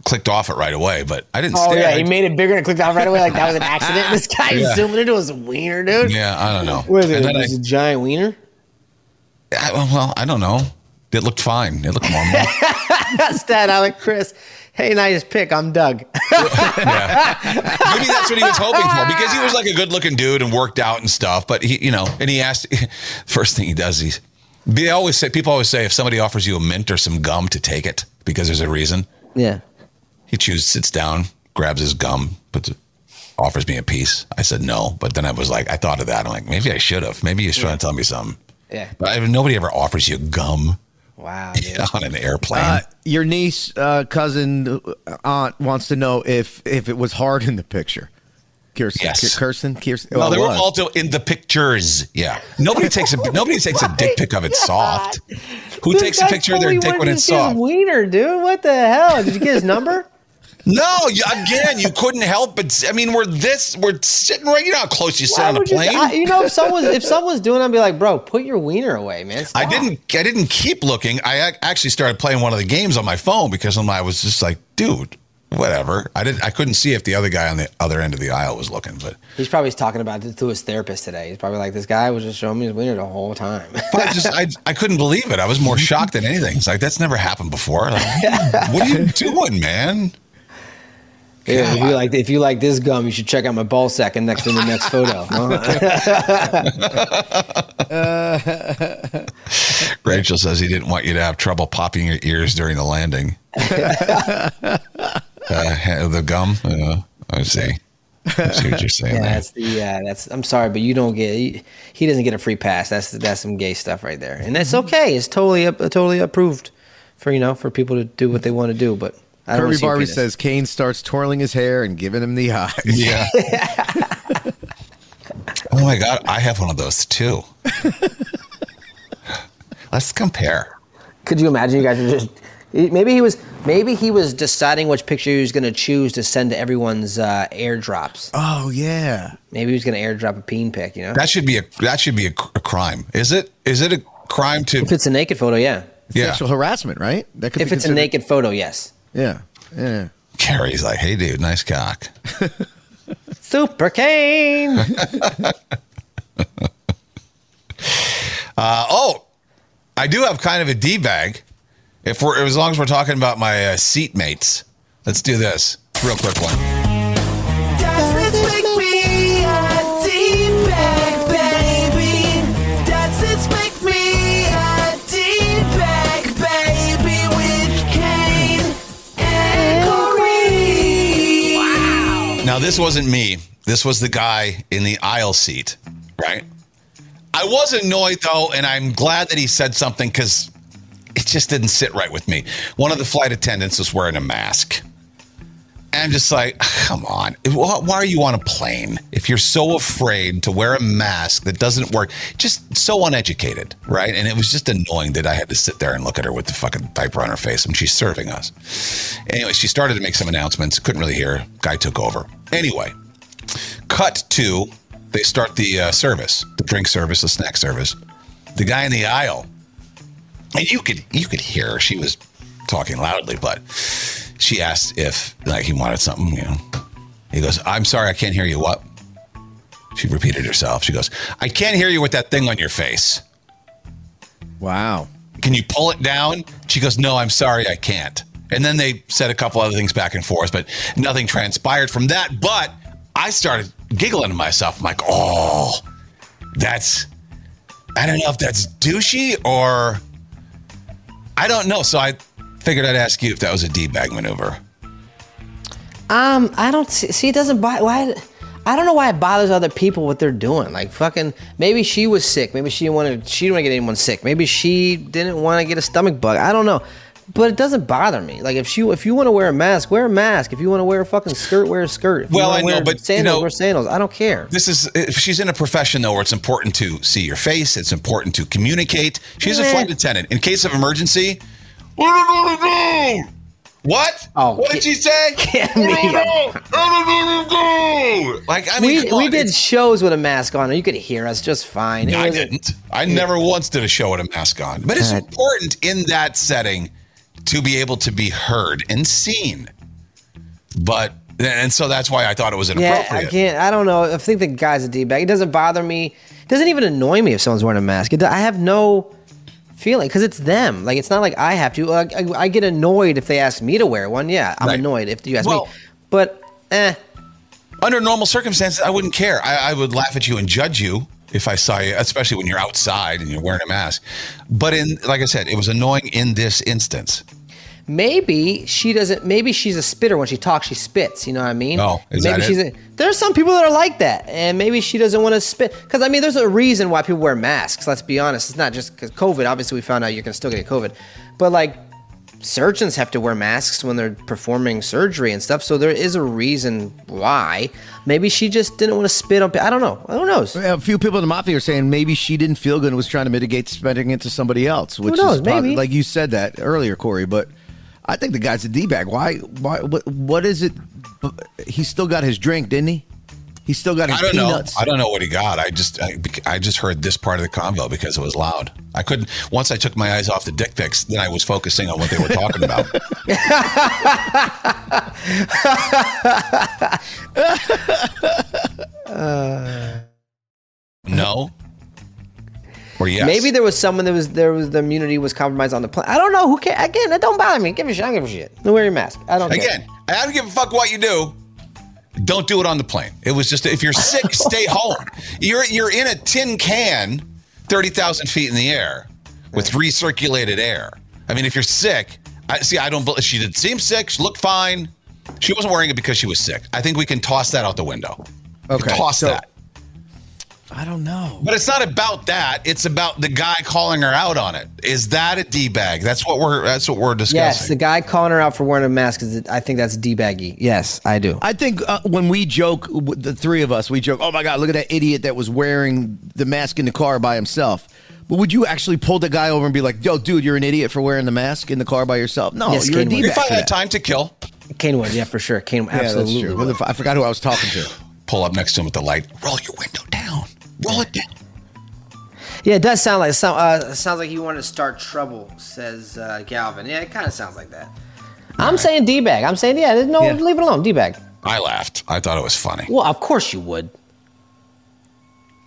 clicked off it right away, but I didn't Oh stare. yeah, he made it bigger and clicked off right away like that was an accident. This guy Yeah. zooming into his wiener, dude. yeah, I don't know. What is it? And then I- It's a giant wiener. I, well, I don't know. It looked fine. It looked normal. Stat Alec Chris. Hey, nice pick. I'm Doug. yeah. Maybe that's what he was hoping for because he was like a good looking dude and worked out and stuff. But he, you know, and he asked, first thing he does, he's, they always say, people always say, if somebody offers you a mint or some gum to take it because there's a reason, yeah. He chooses, sits down, grabs his gum, puts it, offers me a piece. I said no. But then I was like, I thought of that. I'm like, maybe I should have. Maybe he's trying to tell me something. Yeah. But I, nobody ever offers you gum Wow. Dude. on an airplane. Uh, your niece, uh, cousin, uh, aunt wants to know if if it was hard in the picture. Kirsten, Yes. Kirsten, Kirsten. No, well, they were also in the pictures. Yeah, nobody takes a nobody takes a dick pic of it soft. Who Dude, takes a picture of their dick when it's soft? Wiener, dude. What the hell? Did you get his number? No, you, again, you couldn't help but. I mean, we're this, we're sitting right. You know how close you sit Why on a would you- plane. I- you know, if someone's if someone's doing, it, I'd be like, bro, put your wiener away, man. I didn't. I didn't keep looking. I actually started playing one of the games on my phone because I was just like, dude, whatever. I didn't. I couldn't see if the other guy on the other end of the aisle was looking, but He's probably talking about it to his therapist today. He's probably like, this guy was just showing me his wiener the whole time. I just I, I couldn't believe it. I was more shocked than anything. It's like that's never happened before. Like, what are you doing, man? Yeah, if you like if you like this gum, you should check out my ball sack and next in the next photo. Rachel says he didn't want you to have trouble popping your ears during the landing. uh, the gum. Uh, I see. I see what you're saying yeah, there. that's the yeah. That's I'm sorry, but you don't get he, he doesn't get a free pass. That's that's some gay stuff right there, and that's okay. It's totally totally approved for you know for people to do what they want to do. But I don't Kirby Barbie says Kane starts twirling his hair and giving him the eyes. Yeah. oh my god, I have one of those too. Let's compare. Could you imagine you guys are just maybe he was maybe he was deciding which picture he was going to choose to send to everyone's uh, airdrops. Oh yeah. Maybe he was going to airdrop a peen pic. You know, That should be a that should be a, a crime. Is it? Is it a crime to? if it's a naked photo, yeah. Yeah. Sexual harassment, right? That could If be it's a naked photo, yes. Yeah. Yeah. Carrie's like, hey, dude, nice cock. Super Kane. Uh, oh, I do have kind of a d bag. If we're as long as we're talking about my uh, seat mates, let's do this real quick one. Now, this wasn't me. This was the guy in the aisle seat, right? I was annoyed though, and I'm glad that he said something because it just didn't sit right with me. One of the flight attendants was wearing a mask. And I'm just like, come on. Why are you on a plane if you're so afraid to wear a mask that doesn't work? Just so uneducated, right? And it was just annoying that I had to sit there and look at her with the fucking diaper on her face when she's serving us. Anyway, she started to make some announcements. Couldn't really hear. Guy took over. Anyway, cut to they start the uh, service, the drink service, the snack service. The guy in the aisle, and you could you could hear her. She was talking loudly, but she asked if like he wanted something. You know, he goes, "I'm sorry, I can't hear you." What? She repeated herself. She goes, "I can't hear you with that thing on your face. Wow. Can you pull it down?" She goes, "No, I'm sorry, I can't." And then they said a couple other things back and forth, but nothing transpired from that. But I started giggling to myself. I'm like, "Oh, that's." I don't know if that's douchey or I don't know. So I figured I'd ask you if that was a D bag maneuver. Um, I don't see. see it doesn't buy. Why? I don't know why it bothers other people what they're doing. Like fucking, maybe she was sick. Maybe she didn't want to. She didn't want to get anyone sick. Maybe she didn't want to get a stomach bug. I don't know, but it doesn't bother me. Like if she, if you want to wear a mask, wear a mask. If you want to wear a fucking skirt, wear a skirt. If Well, I know, but, you sandals, know- wear sandals. I don't care. This is if she's in a profession though where it's important to see your face. It's important to communicate. She's a Eh. flight attendant. In case of emergency, what? Oh, what did she say? like I mean, we we did shows with a mask on, and you could hear us just fine. It I didn't. I never once did a show with a mask on. But it's God. important in that setting to be able to be heard and seen. But and so that's why I thought it was inappropriate. Yeah. I can't. I don't know. I think the guy's a d bag. It doesn't bother me. It doesn't even annoy me if someone's wearing a mask. It, I have no feeling because it's them. Like it's not like I have to. Like, I, I get annoyed if they ask me to wear one. Yeah, I'm Right. annoyed if you ask Well- me. But eh, Under normal circumstances, I wouldn't care. I, I would laugh at you and judge you if I saw you, especially when you're outside and you're wearing a mask. But in, like I said, it was annoying in this instance. Maybe she doesn't. Maybe she's a spitter when she talks. She spits. You know what I mean? Oh, is maybe that she's. it? A, there's some people that are like that, and maybe she doesn't want to spit. Because I mean, there's a reason why people wear masks. Let's be honest. It's not just because COVID. Obviously, we found out you can still get COVID, but like surgeons have to wear masks when they're performing surgery and stuff. So there is a reason why. Maybe she just didn't want to spit on. pe- I don't know. Who knows? A few people in the mafia are saying maybe she didn't feel good and was trying to mitigate spreading it to somebody else. Which knows? is probably- Maybe. like you said that earlier, Corey. But I think the guy's a d bag. Why? Why? What, what is it? He still got his drink, didn't he? He still got his I don't peanuts. know. I don't know what he got. I just I, I just heard this part of the convo because it was loud. I couldn't. Once I took my eyes off the dick pics, then I was focusing on what they were talking about. no. Or yes. Maybe there was someone that was there was the immunity was compromised on the plane. I don't know. Who cares? Again, it don't bother me. Give a shit. I don't give a shit. Don't wear your mask. I don't care. Again, I don't give a fuck what you do. Don't do it on the plane. It was just if you're sick, stay home. You're you're in a tin can, thirty thousand feet in the air, with recirculated air. I mean, if you're sick, I see. I don't. She didn't seem sick. She looked fine. She wasn't wearing it because she was sick. I think we can toss that out the window. Okay, toss so- that. I don't know. But it's not about that. It's about the guy calling her out on it. Is that a d bag? That's what we're. That's what we're discussing. Yes, the guy calling her out for wearing a mask is. I think that's d baggy. Yes, I do. I think uh, when we joke, w- the three of us, we joke, oh my God, look at that idiot that was wearing the mask in the car by himself. But would you actually pull the guy over and be like, yo, dude, you're an idiot for wearing the mask in the car by yourself? No, Yes, you're a Kane would. D-bag if I had time to kill, Kane would. Yeah, for sure. Kane Yeah, that's absolutely. true. I forgot who I was talking to. pull up next to him with the light. Roll your window down. Roll it down. Yeah, it does sound like some. Uh, it sounds like you wanted to start trouble, says uh, Galvin. Yeah, it kind of sounds like that. I'm saying d bag. I'm saying yeah. there's No, Yeah. leave it alone. D bag. I laughed. I thought it was funny. Well, of course you would.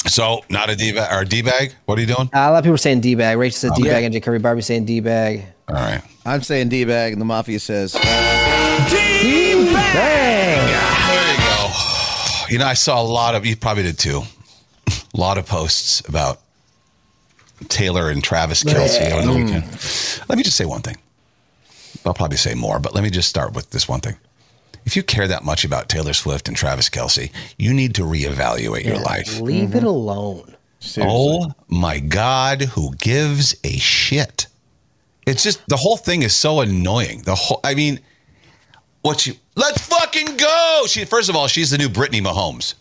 So, not a D bag or D bag? What are you doing? Uh, a lot of people are saying d bag. Rachel says d bag, and J. Curry Barbie saying d bag. All right. I'm saying D bag, and the mafia says, d bag. There you go. You know, I saw a lot of, you probably did too, a lot of posts about Taylor and Travis Kelce over the mm. weekend. Let me just say one thing. I'll probably say more, but let me just start with this one thing. If you care that much about Taylor Swift and Travis Kelce, you need to reevaluate your life. Leave it mm-hmm. alone. Oh my God, who gives a shit? It's just the whole thing is so annoying. The whole, I mean, what you let's fucking go. She first of all, she's the new Brittany Mahomes.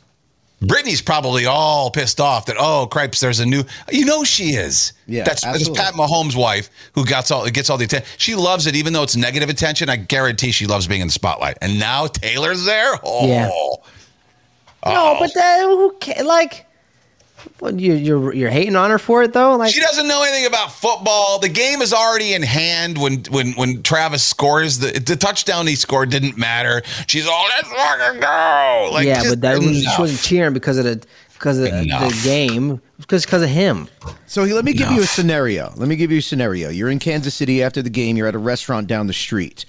Brittany's probably all pissed off that oh cripes, there's a new. You know she is. Yeah, that's, that's. Pat Mahomes' wife who gets all gets all the attention. She loves it, even though it's negative attention. I guarantee she loves being in the spotlight. And now Taylor's there. Oh, Yeah. No, but oh. that, who ca- like, what, you, you're you're hating on her for it though. Like, She doesn't know anything about football. The game is already in hand when when when Travis scores the the touchdown he scored didn't matter. She's all let's fucking go. Like yeah, but that was, enough. she wasn't cheering because of the because of the game, because because of him. So let me give you a scenario. Let me give you a scenario. You're in Kansas City after the game. You're at a restaurant down the street.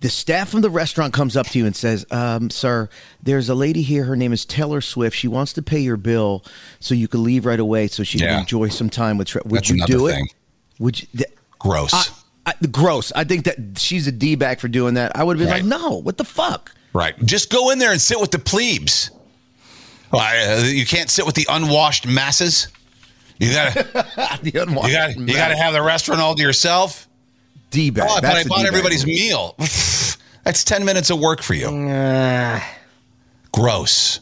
The staff from the restaurant comes up to you and says, um, "Sir, there's a lady here. Her name is Taylor Swift. She wants to pay your bill so you can leave right away so she Yeah. can enjoy some time with. Tra- Would That's you do thing. it? Would you?" th- gross. I, I, gross. I think that she's a d bag for doing that. I would have been Right. like, "No, what the fuck." right. Just go in there and sit with the plebes. Why, uh, you can't sit with the unwashed masses. You gotta, the you gotta, you gotta have the restaurant all to yourself. D bag. Oh, but I bought everybody's meal. That's ten minutes of work for you. Uh, Gross.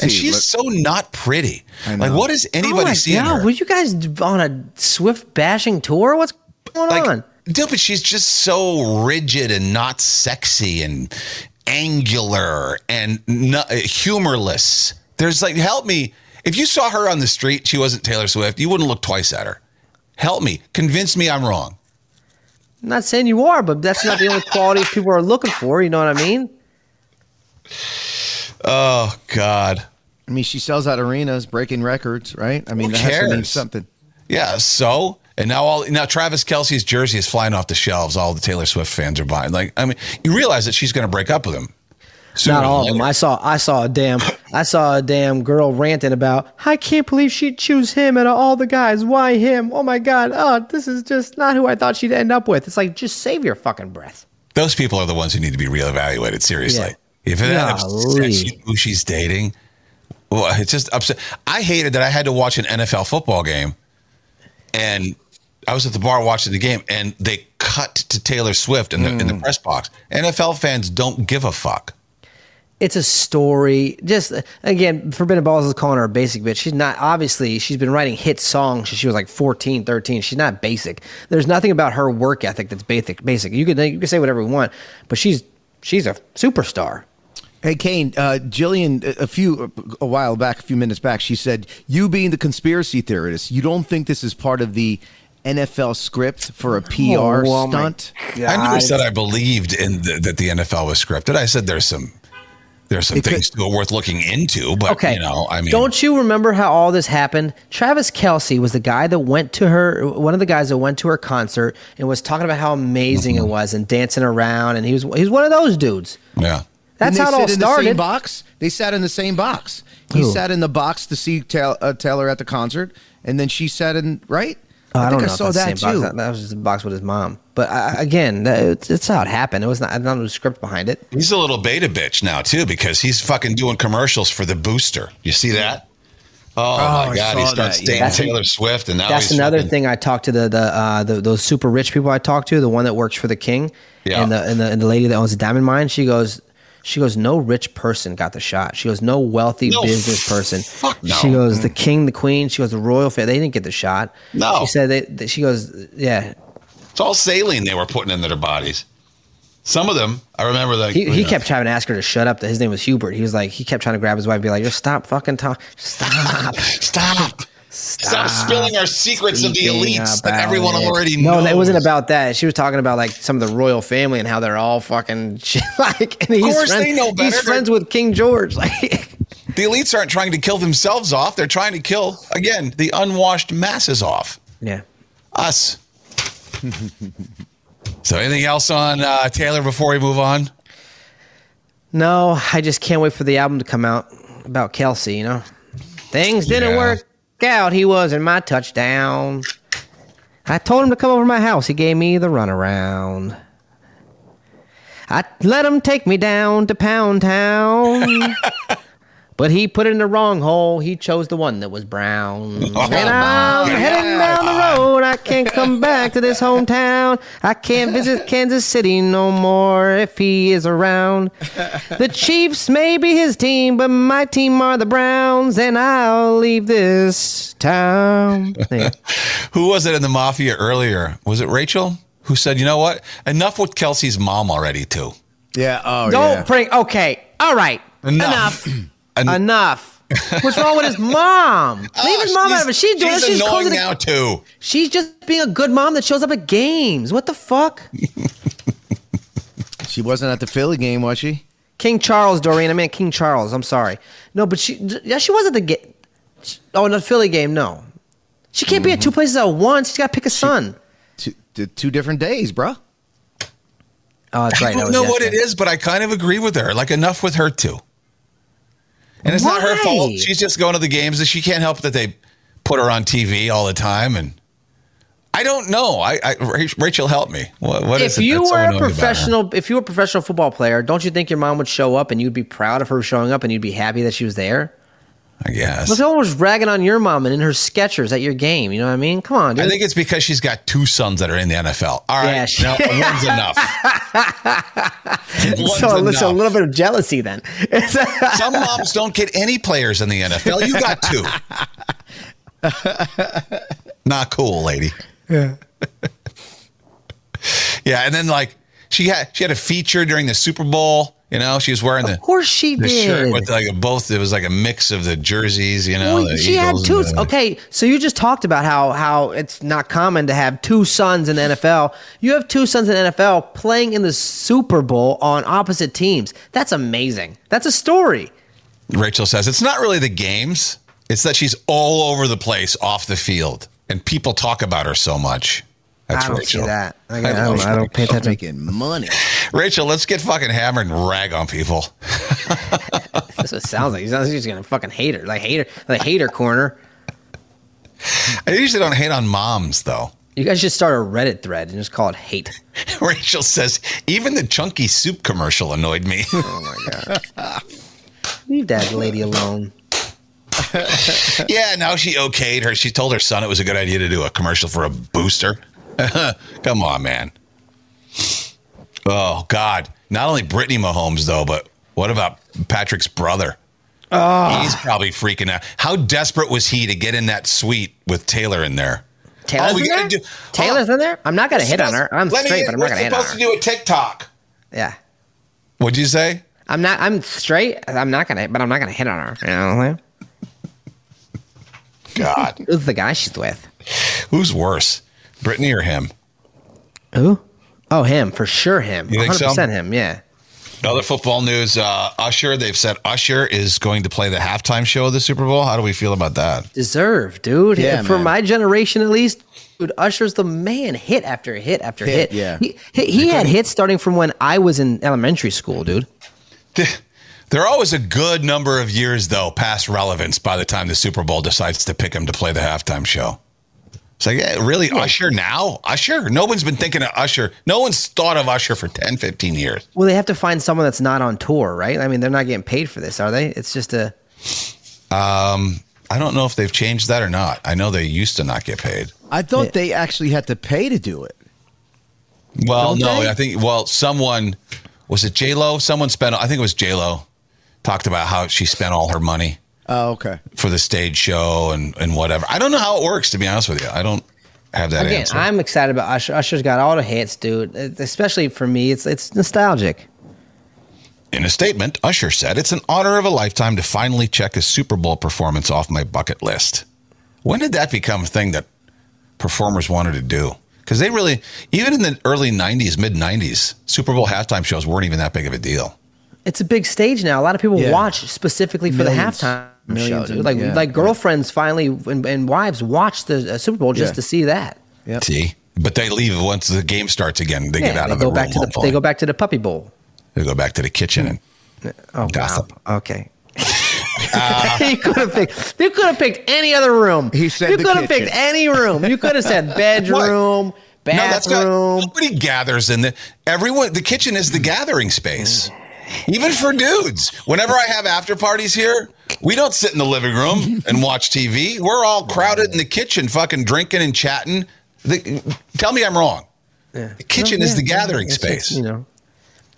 And See, she's look- so not pretty. Like, what is anybody oh seeing God, her? Were you guys on a Swift bashing tour? What's going like, on? dude, but she's just so rigid and not sexy and angular and not, humorless. There's like, help me. If you saw her on the street, she wasn't Taylor Swift, you wouldn't look twice at her. Help me. Convince me I'm wrong. I'm not saying you are, but that's not the only quality people are looking for. You know what I mean? Oh, God. I mean, she sells out arenas, breaking records, right? I mean, Who that has to mean something. Yeah. So, and now all now Travis Kelce's jersey is flying off the shelves. All the Taylor Swift fans are buying. Like, I mean, you realize that she's going to break up with him. Not all of them. I saw I saw a damn I saw a damn girl ranting about I can't believe she'd choose him out of all the guys. Why him? Oh my god. Oh, this is just not who I thought she'd end up with. It's like just save your fucking breath. Those people are the ones who need to be reevaluated. Seriously. Yeah. If it who she's dating, well, it's just upset. I hated that I had to watch an NFL football game, and I was at the bar watching the game, and they cut to Taylor Swift in the in Mm. the press box. NFL fans don't give a fuck. It's a story. Just again, Forbidden Balls is calling her a basic bitch. She's not obviously she's been writing hit songs since she was like 14, 13. She's not basic. There's nothing about her work ethic that's basic basic. You can you can say whatever you want, but she's she's a superstar. Hey, Kane, uh, Jillian, a a few, a while back, a few minutes back, she said, You being the conspiracy theorist, you don't think this is part of the NFL script for a PR oh my stunt? I never said I believed in the, that the NFL was scripted. I said there's some there's some It things to it worth looking into, but Okay. you know, I mean, don't you remember how all this happened? Travis Kelce was the guy that went to her, one of the guys that went to her concert and was talking about how amazing Mm-hmm. it was and dancing around. And he was, he was one of those dudes. yeah. That's how they it all in the same started. box. They sat in the same box. He Who? sat in the box to see Taylor, uh, Taylor at the concert, and then she sat in right. Oh, I, think don't know. I saw if that's that the too. Box. That, that was just a box with his mom. But I, again, that, it's, it's how it happened. It was not. I don't know the script behind it. He's a little beta bitch now too because he's fucking doing commercials for the booster. You see that? Oh, I my god, saw he starts dating yeah. Taylor Swift, and now That's he's another fucking- thing I talked to the the, uh, the those super rich people I talked to. The one that works for the king, Yeah. and the and the and the lady that owns the diamond mine. She goes, she goes, no rich person got the shot. She goes, no wealthy No, business person. fuck no. She goes, the mm. king, the queen. She goes, the royal family. They didn't get the shot. No. she said they, that she goes, yeah. It's all saline they were putting into their bodies. Some of them, I remember that He, he kept trying to ask her to shut up. That his name was Hubert. He was like, he kept trying to grab his wife and be like, just stop fucking talking. Stop. stop. Stop spilling our secrets of the elites that everyone it. already no, knows. it wasn't about that. She was talking about like some of the royal family and how they're all fucking like. And he's course friends, they know better. He's friends with King George. Like, The elites aren't trying to kill themselves off. They're trying to kill, again, the unwashed masses off. yeah. Us. so, anything else on uh, Taylor before we move on? No, I just can't wait for the album to come out about Kelce. You know, things didn't Yeah. work out. He was in my touchdown. I told him to come over to my house. He gave me the runaround. I let him take me down to Pound Town. But he put it in the wrong hole. He chose the one that was brown. and I'm heading down the road. I can't come back to this hometown. I can't visit Kansas City no more if he is around. The Chiefs may be his team, but my team are the Browns, and I'll leave this town. Yeah. Who was it in the mafia earlier? Was it Rachel who said, you know what? Enough with Kelce's mom already, too. Yeah. Oh, Don't yeah. bring. Okay. All right. Enough. Enough. En- Enough. What's wrong with his mom? Ah, Leave his mom out of it. She's doing she's She's annoying closing it. now, too. She's just being a good mom that shows up at games. What the fuck? She wasn't at the Philly game, was she? King Charles, Doreen. I meant King Charles. I'm sorry. No, but she, yeah, she wasn't the game. Oh, no, Philly game. No, she can't be at two mm-hmm. places at once. She's got to pick a son. Two, two different days, bruh. Oh, that's I right. that don't was know what it is, but I kind of agree with her. Like, enough with her, too. And it's not her fault. She's just going to the games. and She can't help that they put her on TV all the time. And I don't know. I, I Rachel, help me. What, what is If you were a annoying about her? professional, if you were a professional football player, don't you think your mom would show up and you'd be proud of her showing up and you'd be happy that she was there? I guess. Look, almost ragging on your mom and in her Skechers at your game. You know what I mean? Come on, dude. I think it's because she's got two sons that are in the NFL. All right, Yeah, she- no, one's enough. One's so, enough. so a little bit of jealousy then. Some moms don't get any players in the NFL. You got two. Not cool, lady. Yeah. yeah, and then like she had she had a feature during the Super Bowl. You know, she was wearing the of course she the shirt did. with like a, both. It was like a mix of the jerseys. You know, Well, she had two. the- Okay, so you just talked about how how it's not common to have two sons in the NFL. You have two sons in the NFL playing in the Super Bowl on opposite teams. That's amazing. That's a story. Rachel says it's not really the games; it's that she's all over the place off the field, and people talk about her so much. That's I don't Rachel. see that. I, I I don't, I don't pay attention. making money. Rachel, let's get fucking hammered and rag on people. That's what it sounds like. He sounds like he's gonna fucking hate her, like hater, like hater corner. I usually don't hate on moms though. You guys should start a Reddit thread and just call it hate. Rachel says even the chunky soup commercial annoyed me. Oh my god. Leave that lady alone. yeah, now she okayed her. She told her son it was a good idea to do a commercial for a booster. Come on, man. Oh God! Not only Brittany Mahomes though, but what about Patrick's brother? Ah. He's probably freaking out. How desperate was he to get in that suite with Taylor in there? Taylor's Oh, we in there. do- Taylor's in there. I'm not gonna hit on her. I'm me- straight, but I'm not gonna hit on her. supposed to do a TikTok. Yeah, What'd you say? I'm not. I'm straight. I'm not gonna. But I'm not gonna hit on her. You know what I'm saying? God, Who's the guy she's with? who's worse, Brittany or him? Who? Oh, him for sure. Him. You think 100 so? him. Yeah. Other football news: uh, Usher. They've said Usher is going to play the halftime show of the Super Bowl. How do we feel about that? Deserve, dude. Yeah, For man. my generation, at least, dude, Usher's the man. Hit after hit after hit. Hit, yeah. He, he, he had hits starting from when I was in elementary school, dude. They're always a good number of years, though, past relevance by the time the Super Bowl decides to pick him to play the halftime show. It's like, yeah, really, Usher now? Usher? No one's been thinking of Usher. No one's thought of Usher for 10, 15 years. Well, they have to find someone that's not on tour, right? I mean, they're not getting paid for this, are they? It's just a. Um, I don't know if they've changed that or not. I know they used to not get paid. I thought they actually had to pay to do it. Well, Don't no, they? I think, well, someone, was it J-Lo? Someone spent, I think it was J-Lo, talked about how she spent all her money Oh, okay. for the stage show and, and whatever. I don't know how it works, to be honest with you. I don't have that Again, answer. I'm excited about Usher. Usher's got all the hits, dude. Especially for me, it's it's nostalgic. In a statement, Usher said, It's an honor of a lifetime to finally check a Super Bowl performance off my bucket list. When did that become a thing that performers wanted to do? Because they really, even in the early 90s, mid 90s, Super Bowl halftime shows weren't even that big of a deal. It's a big stage now. A lot of people Yeah. watch specifically for Millions. the halftime show. Dude. Like yeah. like girlfriends finally and, and wives watch the uh, Super Bowl just Yeah. to see that. Yep. See? But they leave once the game starts again. They get out they of the go room. back to the hopefully. they go back to the puppy bowl. They go back to the kitchen and Oh Gossip. wow. Okay. you could have picked. You could have picked any other room. He said you could have picked any room. You could have said bedroom, No, that's not. bathroom. Nobody gathers in the. Everyone. The kitchen is the gathering space. Even for dudes. Whenever I have after parties here, we don't sit in the living room and watch TV. We're all crowded in the kitchen, fucking drinking and chatting. The, tell me I'm wrong. The kitchen Well, is the yeah, gathering just, space. you know,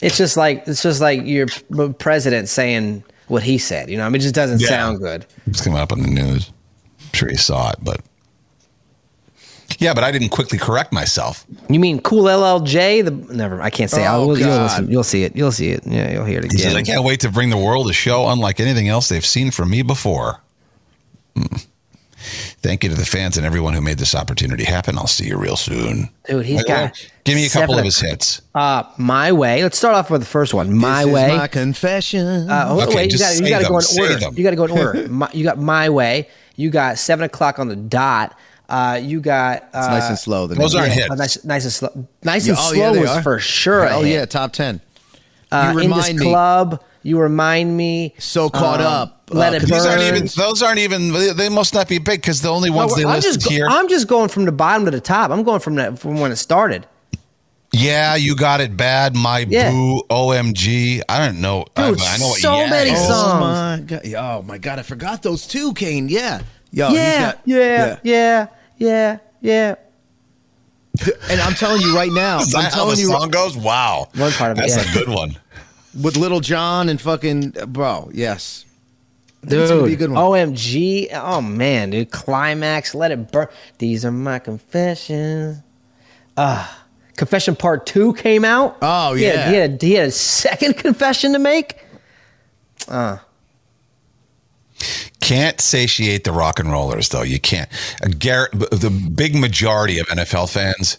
it's just like it's just like your president saying what he said. You know, I mean, it just doesn't Yeah. sound good. It's coming up on the news. I'm sure you saw it, but yeah, but I didn't quickly correct myself. You mean cool LLJ? The never. I can't say. Oh, I'll, you'll, God. listen, you'll see it. You'll see it. Yeah, you'll hear it He says, again. I can't wait to bring the world a show unlike anything else they've seen from me before. Hmm. Thank you to the fans and everyone who made this opportunity happen. I'll see you real soon. Dude, he's got. Give me a couple seven of his hits. Uh, my way. Let's start off with the first one. My This is way. my confession. Uh, hold- Okay, wait, you just got say you got to them, go in say order. them. You got to go in order. My, you got my way. You got seven o'clock on the dot. Uh, you got uh, it's nice and slow. The those aren't yeah, hits. uh, nice, nice and slow. Nice Yeah, and oh, slow yeah, was are. for sure. Oh yeah, top ten. Uh, you in this remind me. club. You remind me. So caught um, up. Let uh, it These These aren't burn. even. Those aren't even. They must not be big because the only ones they I'm listed just, here. I'm just going from the bottom to the top. I'm going from that from when it started. yeah, you got it bad. My Yeah. boo. Omg. I don't know. I, Dude, I know what so yeah many is. songs. Oh my god! Oh my god! I forgot those two, Kane. Yeah, yo, yeah, got- yeah, yeah, yeah, yeah. Yeah. And I'm telling you right now, Is I'm that how the you, song goes? Wow. One part of it, That's yeah. a good one. with Lil Jon and fucking bro, yes, Dude, It's gonna be a good one. OMG. Oh man, dude. Climax, let it burn. These are my confessions. Ah. confession part two came out. Oh, He had- yeah. He had, he had a second confession to make. Can't satiate the rock and rollers though. You can't. Garrett, the big majority of NFL fans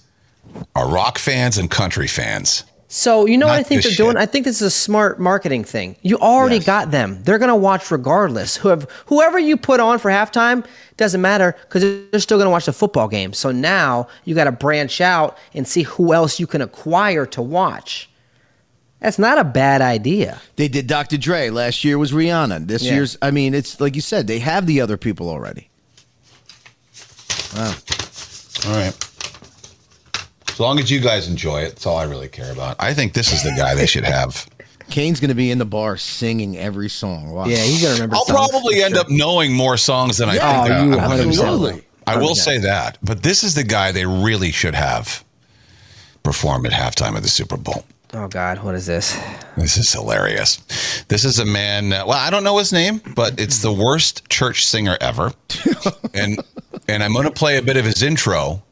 are rock fans and country fans. So you know what I think they're this doing? I think this is a smart marketing thing. You already Yes. got them. They're gonna watch regardless. Whoever whoever you put on for halftime doesn't matter because they're still gonna watch the football game. So now you got to branch out and see who else you can acquire to watch. That's not a bad idea. they did Dr. Dre last year was Rihanna. This Yeah. year's, I mean, it's like you said, they have the other people already. Wow. All right. As long as you guys enjoy it, that's all I really care about. I think this is the guy they should have. Kane's gonna be in the bar singing every song. Wow. Yeah, he's gonna remember. I'll songs probably end sure. up knowing more songs than I think. Oh, you uh, I'm gonna 100%. know. Absolutely. I will say that. But this is the guy they really should have perform at halftime of the Super Bowl. Oh God, what is this? This is hilarious. This is a man. Uh, well, I don't know his name, but it's the worst church singer ever. and and I'm going to play a bit of his intro,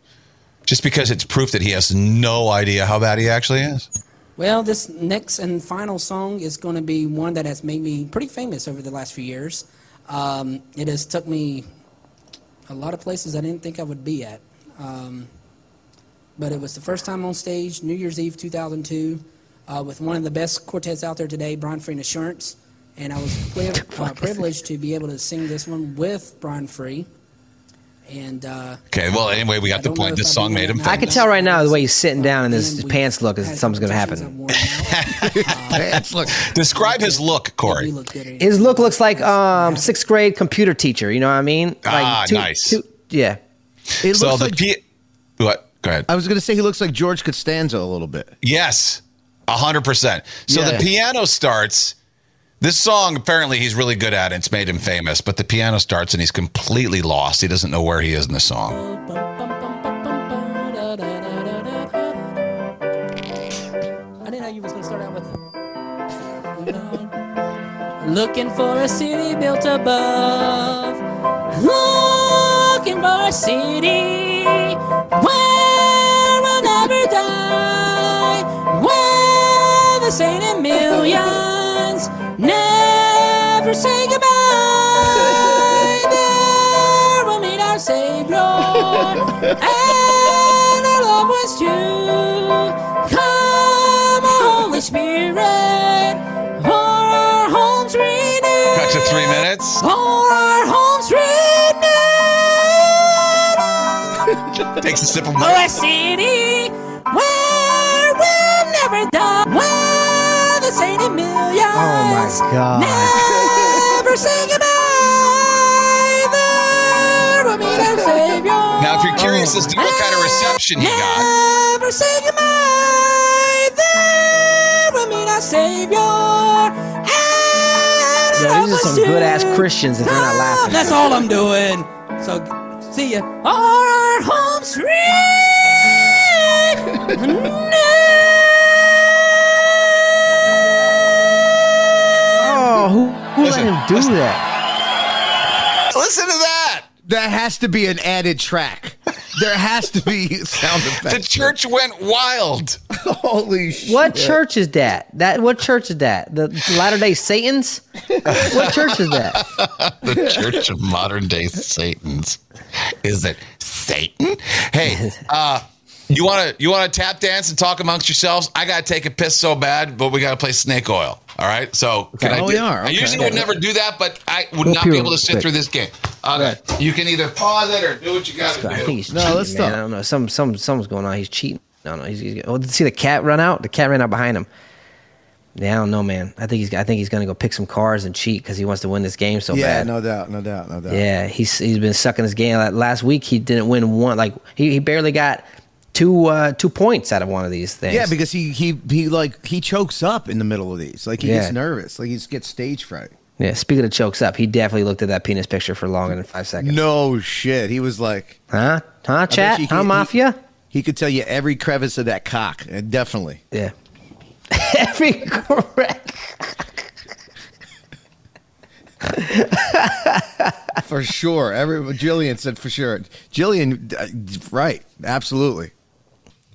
just because it's proof that he has no idea how bad he actually is. Well, this next and final song is going to be one that has made me pretty famous over the last few years. Um, it has took me a lot of places I didn't think I would be at. Um, but it was the first time on stage, New Year's Eve 2002, uh, with one of the best quartets out there today, Brian Free and Assurance. And I was pri- uh, privileged to be able to sing this one with Brian Free. And uh, Okay. Well, anyway, we got the point. This I'll song made him able I can tell right now the way he's sitting down and his pants look is something's gonna happen. I've worn out. Pants look. Describe his look, Corey. look good in His look looks like um sixth grade computer teacher. You know what I mean? Like Ah, nice. yeah. It So looks the like. P- what? Go ahead. I was gonna say he looks like George Costanza a little bit. Yes, a hundred percent. So Yeah. the piano starts. This song, apparently, he's really good at. it. It's made him famous. But the piano starts, and he's completely lost. He doesn't know where he is in the song. I didn't know you was gonna start out with. Looking for a city built above. Looking for a city millions never say goodbye. There we'll meet our Savior and our loved ones too. Come, Holy Spirit, for our homes renewed. Cut to three minutes. For our homes renewed. Takes a sip of oh, water. a city where we'll never die. Where the saint in millions. Oh my God. Never say goodbye. There we'll meet our Savior. Now, if you're curious as to what kind of reception he got, Never say goodbye. There we'll meet our Savior. And Yeah, these are some good ass. Christians if they're not laughing. That's all I'm doing. So, see ya. Our home's free. who, who let Listen, him do listen. that? listen to that. That has to be an added track. There has to be sound effects. The church went wild. Holy shit! What church is that? That what church is that? The Latter Day Satans? what church is that? the Church of Modern Day Satans. Is it Satan? Hey, uh, you want to you want to tap dance and talk amongst yourselves? I gotta take a piss so bad, but we gotta play Snake Oil. All right, so can I? Oh, do- we are, I okay. usually would never do that, but I would Go not be able to sit quick. through this game. Uh, okay, you can either pause it or do what you gotta I do. think he's No, cheating, let's man. stop. I don't know. Some some something's going on. He's cheating. No, no. He's, he's oh, did you see the cat run out? The cat ran out behind him. Yeah, I don't know, man. I think he's. I think he's gonna go pick some cars and cheat because he wants to win this game so yeah, bad. Yeah, no doubt, no doubt, no doubt. Yeah, he's he's been sucking this game. Like, Last week he didn't win one. Like he, he barely got two uh, two points out of one of these things. Yeah, because he he he like he chokes up in the middle of these. Like he Yeah. gets nervous. Like he gets stage fright. yeah. Speaking of chokes up, he definitely looked at that penis picture for longer than five seconds. No shit. He was like, Huh? Huh? Chat? Huh? he- he- Mafia? he could tell you every crevice of that cock. Uh, Definitely. Yeah. Every correct. For sure. Every Jillian said for sure. Jillian, uh, right? Absolutely.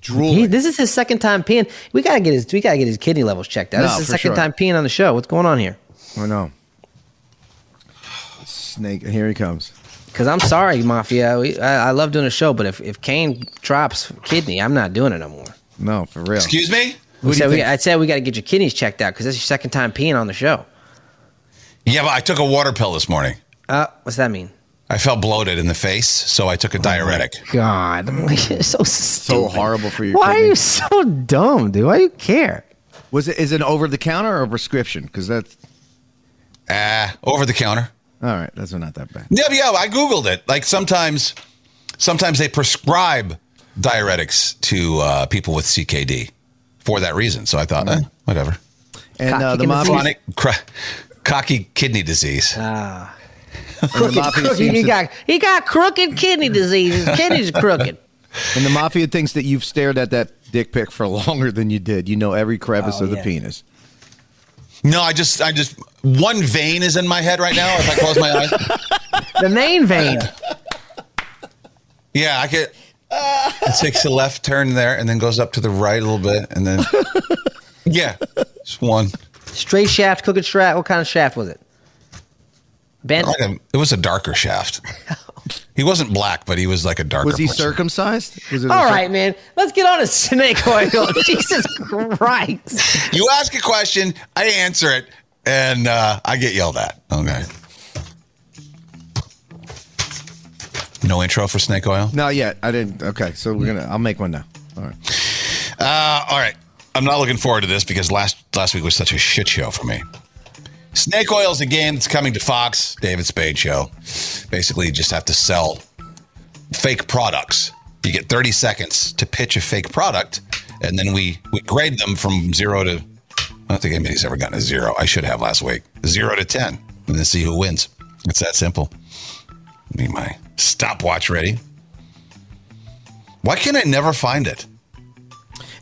Drooling. He, this is his second time peeing. We gotta get his we gotta get his kidney levels checked out. No, this is his second sure. time peeing on the show. What's going on here? I know. Snake. Here he comes. Because I'm sorry, Mafia. We, I, I love doing a show, but if, if Kane drops kidney, I'm not doing it no more. No, for real. Excuse me? We Who do said we, I said we got to get your kidneys checked out because this is your second time peeing on the show. Yeah, but I took a water pill this morning. Uh, what's that mean? I felt bloated in the face, so I took a diuretic. God, you're so So horrible for you. Why are you so dumb, dude? Why do you care? Was it? Is it over the counter or a prescription? Because that's Ah, over the counter. all right. That's not that bad. Yeah, yeah, I googled it. Like sometimes, sometimes they prescribe diuretics to uh, people with CKD for that reason. So I thought, eh, whatever. And Cock uh, the kicking Chronic, cr- cocky kidney disease. and the mafia Crooked, seems he to- got he got crooked kidney disease. His kidneys crooked. and the mafia thinks that you've stared at that dick pic for longer than you did. You know every crevice Oh, of the yeah. penis. No, I just, I just, one vein is in my head right now. If I close my eyes, The main vein. yeah, I could. It takes a left turn there and then goes up to the right a little bit, and then yeah, just one. Straight shaft, crooked shaft. What kind of shaft was it? Bent. Like a, it was a darker shaft. He wasn't black, but he was like a darker. Was he person. circumcised? Was it a cir- man. Let's get on a snake oil. Jesus Christ. You ask a question, I answer it, and uh, I get yelled at. Okay. No intro for snake oil. Not yet. I didn't. Okay, so we're gonna. I'll make one now. All right. Uh, all right. I'm not looking forward to this because last last week was such a shit show for me. Snake oil is a game that's coming to Fox, David Spade show. Basically, you just have to sell fake products. You get 30 seconds to pitch a fake product, and then we we grade them from zero to. I don't think anybody's ever gotten a zero. I should have last week. Zero to ten, and then see who wins. It's that simple. Need my stopwatch ready. Why can I never find it?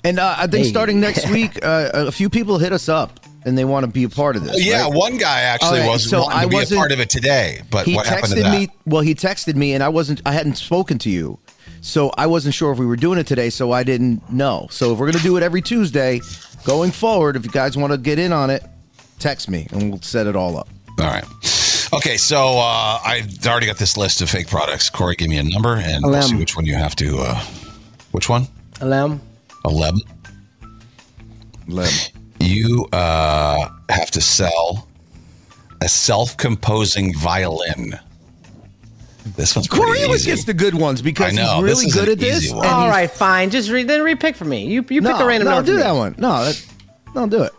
And uh, I think Hey. starting next week, uh, a few people hit us up and they want to be a part of this. Yeah, right? one guy actually All right, was so wanting I to be a wasn't- part of it today, but he what happened to texted that? me. Well, he texted me, and I wasn't. I hadn't spoken to you, so I wasn't sure if we were doing it today. So I didn't know. So if we're gonna do it every Tuesday, going forward, if you guys want to get in on it, text me and we'll set it all up. All right. Okay, so uh, I already got this list of fake products. Corey, give me a number, and we'll see which one you have to. Uh, which one? Alem. Eleven. Lem. You uh, have to sell a self-composing violin. This one's pretty Corey always easy. gets the good ones because I know, he's this really is good an at this. easy one. and All he's- right, fine. Just re- then repick for me. You you No, pick a random number. no, number. do for that me. one. No, that, no, do it.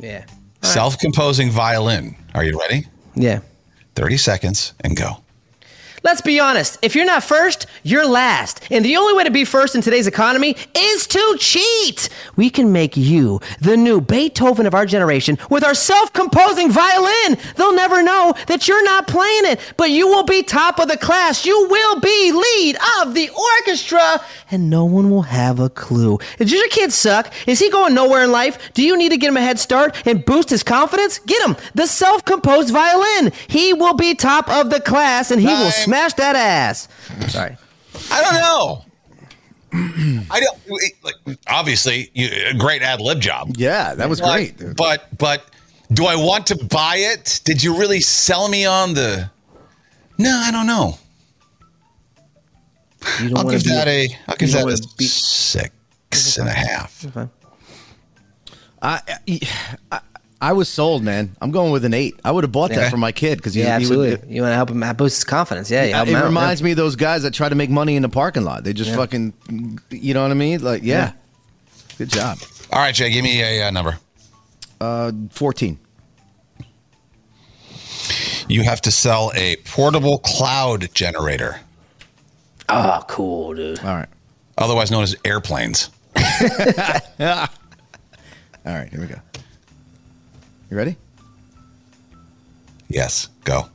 Yeah. self-composing violin. Are you ready? Yeah. Thirty seconds and go. Let's be honest. If you're not first, you're last. And the only way to be first in today's economy is to cheat. We can make you the new Beethoven of our generation with our self composing violin. They'll never know that you're not playing it, but you will be top of the class. You will be lead of the orchestra, and no one will have a clue. Does your kid suck? Is he going nowhere in life? Do you need to get him a head start and boost his confidence? Get him the self composed violin. He will be top of the class and he will Time. Smash that ass. Sorry. I don't know. I don't. Like, obviously, you, a great ad lib job. Yeah, that was But- great. dude. But but do I want to buy it? Did you really sell me on the? No, I don't know. You don't I'll give that a. I'll give that a be- six and a half. I, I I was sold, man. I'm going with an eight. I would have bought that Yeah. for my kid because Yeah, absolutely. would. you want to help him boost his confidence. Yeah, you help it out, reminds me of those guys that try to make money in the parking lot. They just Yeah. fucking, you know what I mean? Like, yeah. Good job. All right, Jay, give me a uh, number. Uh, 14. You have to sell a portable cloud generator, Oh, cool, dude. All right. otherwise known as airplanes. All right, here we go. You ready? Yes, go.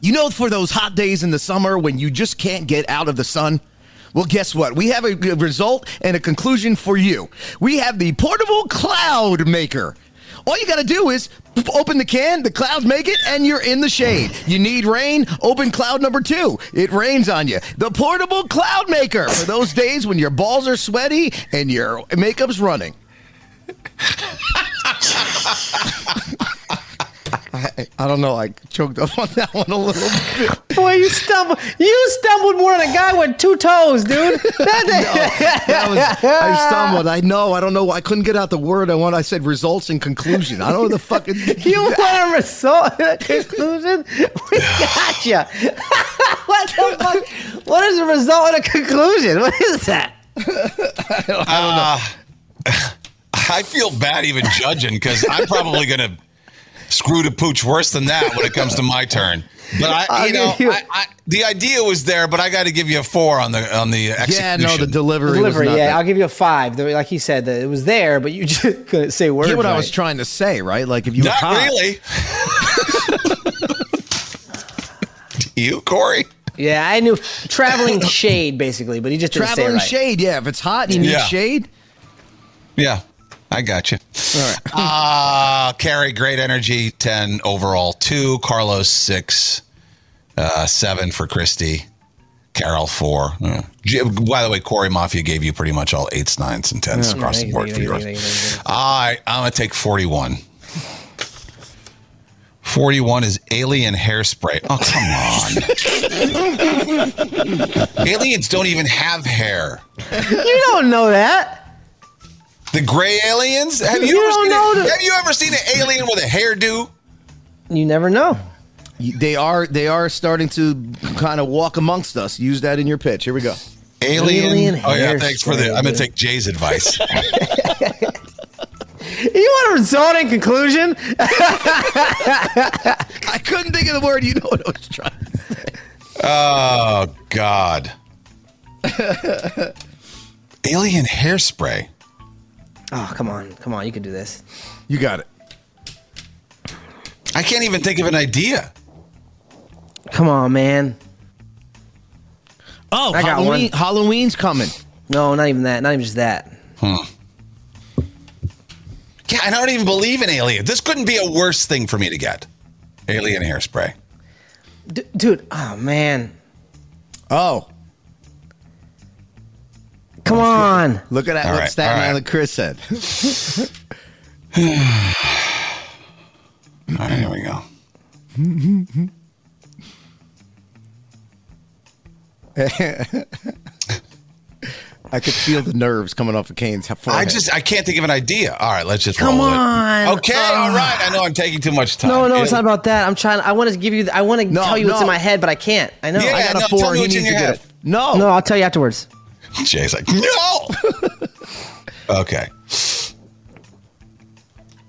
You know, for those hot days in the summer when you just can't get out of the sun? Well, guess what? We have a result and a conclusion for you. We have the portable cloud maker. All you got to do is open the can, the clouds make it, and you're in the shade. You need rain? Open cloud number two. It rains on you. The portable cloud maker for those days when your balls are sweaty and your makeup's running. I, I don't know. I choked up on that one a little bit. Boy, you stumbled. You stumbled more than a guy with two toes, dude. That- That was, I stumbled. I know. I don't know. I couldn't get out the word I want. I said results and conclusion. I don't know the fucking. You want a result and a conclusion? We got you. what the fuck? What is a result and a conclusion? What is that? I uh, feel bad even judging because I'm probably going to screw to pooch worse than that when it comes to my turn. But I, I'll you know, you- I, I, the idea was there, but I got to give you a four on the on the execution. yeah, execution. no, the delivery. Delivery, was not yeah, that- I'll give you a five. Like he said, that it was there, but you just couldn't say words. Get what I was trying to say, right? Like if you Not really. you, Corey? Yeah, I knew traveling shade basically, but he just didn't say it traveling right. shade. Yeah, if it's hot and you need Yeah. shade. Yeah, I got you. All right. Uh, Carrie, great energy, 10 overall, 2. Carlos, 6. Uh, 7 for Christy. Carol, 4. Uh, By the way, Corey Mafia gave you pretty much all 8s, 9s, and 10s Yeah, across thank the board thank for you, yours. thank you, thank you, All right, I'm going to take 41. 41 is alien hairspray. Oh, come on. Aliens don't even have hair. You don't know that. The gray aliens? Have you, You ever seen know a, Have you ever seen an alien with a hairdo? You never know. They are they are starting to kind of walk amongst us. Use that in your pitch. Here we go. Alien. Alien oh yeah, thanks for the. I'm gonna take Jay's advice. You want a result and conclusion? I couldn't think of the word. You know what I was trying. to say. oh God. Alien hairspray. Oh, come on, come on, you can do this. You got it. I can't even think of an idea. Come on, man. Oh, I got Halloween, one. Halloween's coming. No, not even that. Not even just that. Hmm. Yeah, I don't even believe in alien. This couldn't be a worse thing for me to get. Alien hairspray. D- dude, oh man. Oh, Come on. look at that! All What right, Staten all right. Island Chris said. All right, here we go. I could feel the nerves coming off of Kane's forehead. I just I can't think of an idea. All right, let's just Come roll on. it. Okay, oh. all right. I know I'm taking too much time. No, no, it's Yeah. not about that. I'm trying. I want to give you. I want to No, tell you what's in my head, but I can't. I know. Yeah. I got a four. tell me he what's in needs to your get head. it. No, No, I'll tell you afterwards. Jay's like, no. okay.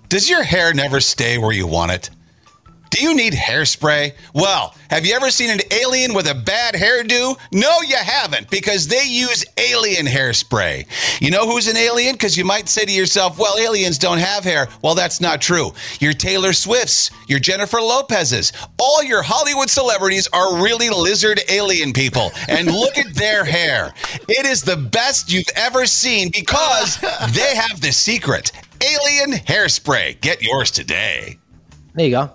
Does your hair never stay where you want it? You need hairspray? Well, have you ever seen an alien with a bad hairdo? No, you haven't, because they use alien hairspray. You know who's an alien? Because you might say to yourself, well, aliens don't have hair. Well, that's not true. Your Taylor Swifts, your Jennifer Lopez's, all your Hollywood celebrities are really lizard alien people. And look at their hair. It is the best you've ever seen because they have the secret alien hairspray. Get yours today. There you go.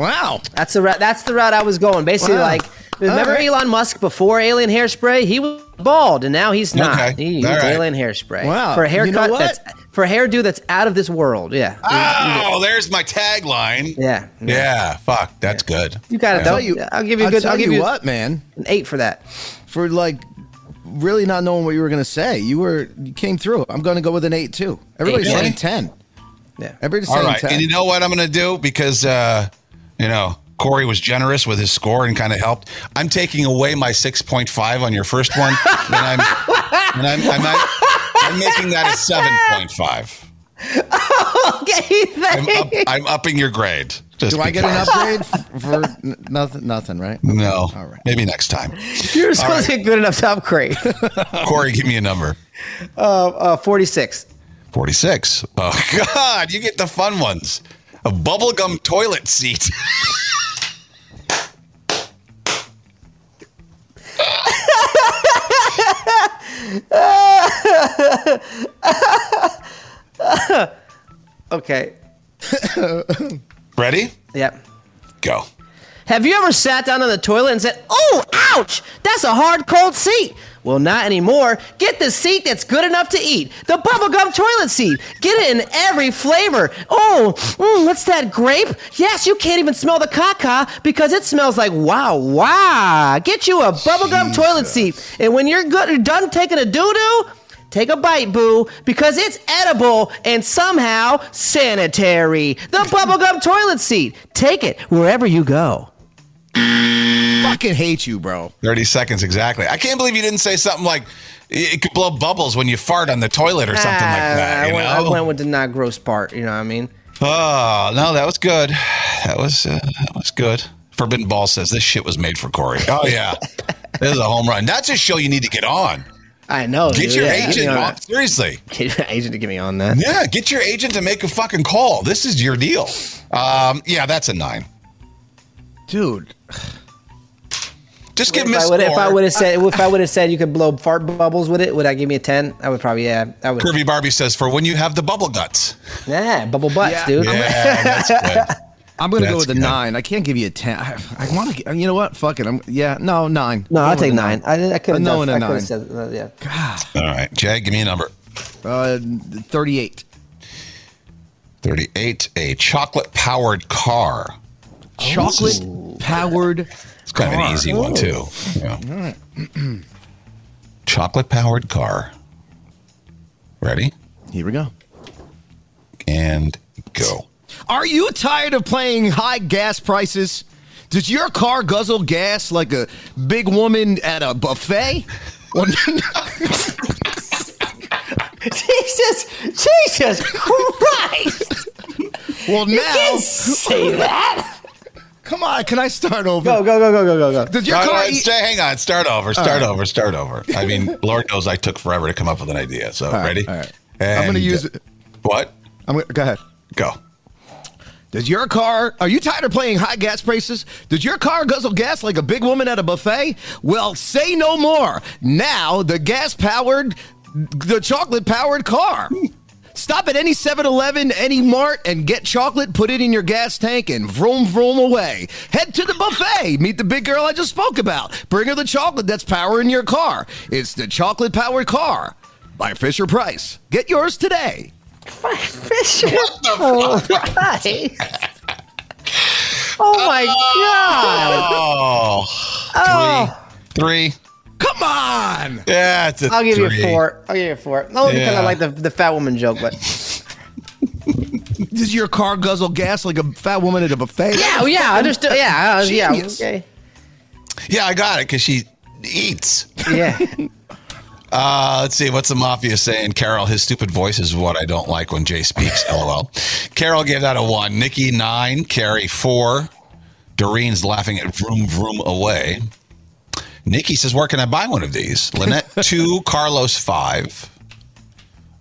Wow. That's the route. That's the route I was going. Basically, Wow. like remember right. Elon Musk before alien hairspray? He was bald, and now he's not. Okay. He used All right. alien hairspray. Wow. For a You haircut know what? that's for a hairdo that's out of this world. Yeah. Oh, there's my tagline. Yeah. Yeah, fuck, that's good. You got it. Though. Tell you, I'll give you a I'll good. tell I'll give you you what, man. an eight for that. For like really not knowing what you were going to say, you were you came through. I'm going to go with an eight too. Everybody's Eight, saying really? ten. Yeah. Everybody's All saying right, ten. and you know what I'm going to do because uh, you know Corey was generous with his score and kind of helped. I'm taking away my 6.5 on your first one, and I'm and I'm, I might I'm making that a seven point five. Okay, I'm, up, I'm upping your grade. Just Do I get an upgrade for n- nothing? Nothing, right? No. All right. Maybe next time. You're supposed to get good enough to upgrade. Corey, give me a number. Uh, 46. 46. Oh, God. You get the fun ones. A bubblegum toilet seat. Okay. Ready? Yep. Go. Have you ever sat down on the toilet and said, Oh, ouch, that's a hard, cold seat? Well, not anymore. Get the seat that's good enough to eat. The bubblegum toilet seat. Get it in every flavor. Oh, mm, what's that grape? Yes, you can't even smell the caca because it smells like wow, wow. Get you a bubblegum toilet seat. And when you're good, done taking a doo doo, Take a bite, boo, because it's edible and somehow sanitary. The bubblegum toilet seat. Take it wherever you go. Fucking hate you, bro. 30 seconds exactly. I can't believe you didn't say something like it could blow bubbles when you fart on the toilet or something like that. Ah, I, You went, I know? went with the not gross part. You know what I mean? Oh no, that was good. That was uh, that was good. Forbidden Ball says this shit was made for Corey. Oh yeah, this is a home run. That's a show you need to get on. I know. Get dude. your Yeah, agent on. Seriously. Get your agent to get me on that. Yeah, get your agent to make a fucking call. This is your deal. Um, yeah, that's a nine. Dude. Just give If him a I, would, if I would have said if I would have said you could blow fart bubbles with it, would I give me a ten? I would probably yeah. I would. Curvy Barbie says for when you have the bubble guts. Yeah, bubble butts, Yeah. dude. Yeah, that's good. I'm gonna go with a good. nine. I can't give you a ten. I, I want to. You know what? Fuck it. I'm. Yeah. No, nine. No, I'll take nine. I, I could A have no done. and a I nine. said uh, yeah. All right, Jay, give me a number. Uh, thirty-eight. 38. A chocolate powered car. Chocolate powered. It's kind of an easy one, too. Yeah. chocolate powered car. Ready? Here we go. And go. Are you tired of playing high gas prices? Does your car guzzle gas like a big woman at a buffet? Jesus, Jesus Christ! well You now, can't say that. Come on. Can I start over? Go, go, go, go, go, go, go. Does your No, no, car? no, stay- hang on. Start over. Start over. Start over. I mean, Lord knows I took forever to come up with an idea. So, right, ready? all right. I'm gonna use it. What? I'm gonna, go ahead. Go. Does your car, are you tired of playing high gas prices? Does your car guzzle gas like a big woman at a buffet? Well, say no more. Now, the gas powered, the chocolate powered car. Stop at any 7 Eleven, any mart, and get chocolate, put it in your gas tank, and vroom, vroom away. Head to the buffet. Meet the big girl I just spoke about. Bring her the chocolate that's powering your car. It's the chocolate powered car by Fisher Price. Get yours today. Fisher. Oh, Christ. oh my God. Oh, Oh, three. Come on. Yeah, it's a I'll give you a four. I'll give you a four. No, Only because Yeah. I like the, the fat woman joke, but Does your car guzzle gas like a fat woman at a buffet? yeah, oh, yeah, understood. Yeah, uh, yeah, okay, Yeah, I got it because she eats. yeah. Uh, let's see. What's the mafia saying? Carol, his stupid voice is what I don't like when Jay speaks. LOL. Carol gave that a one. Nikki, nine. Carrie, four. Doreen's laughing at vroom vroom away. Nikki says, Where can I buy one of these? Lynette, two. Carlos, five.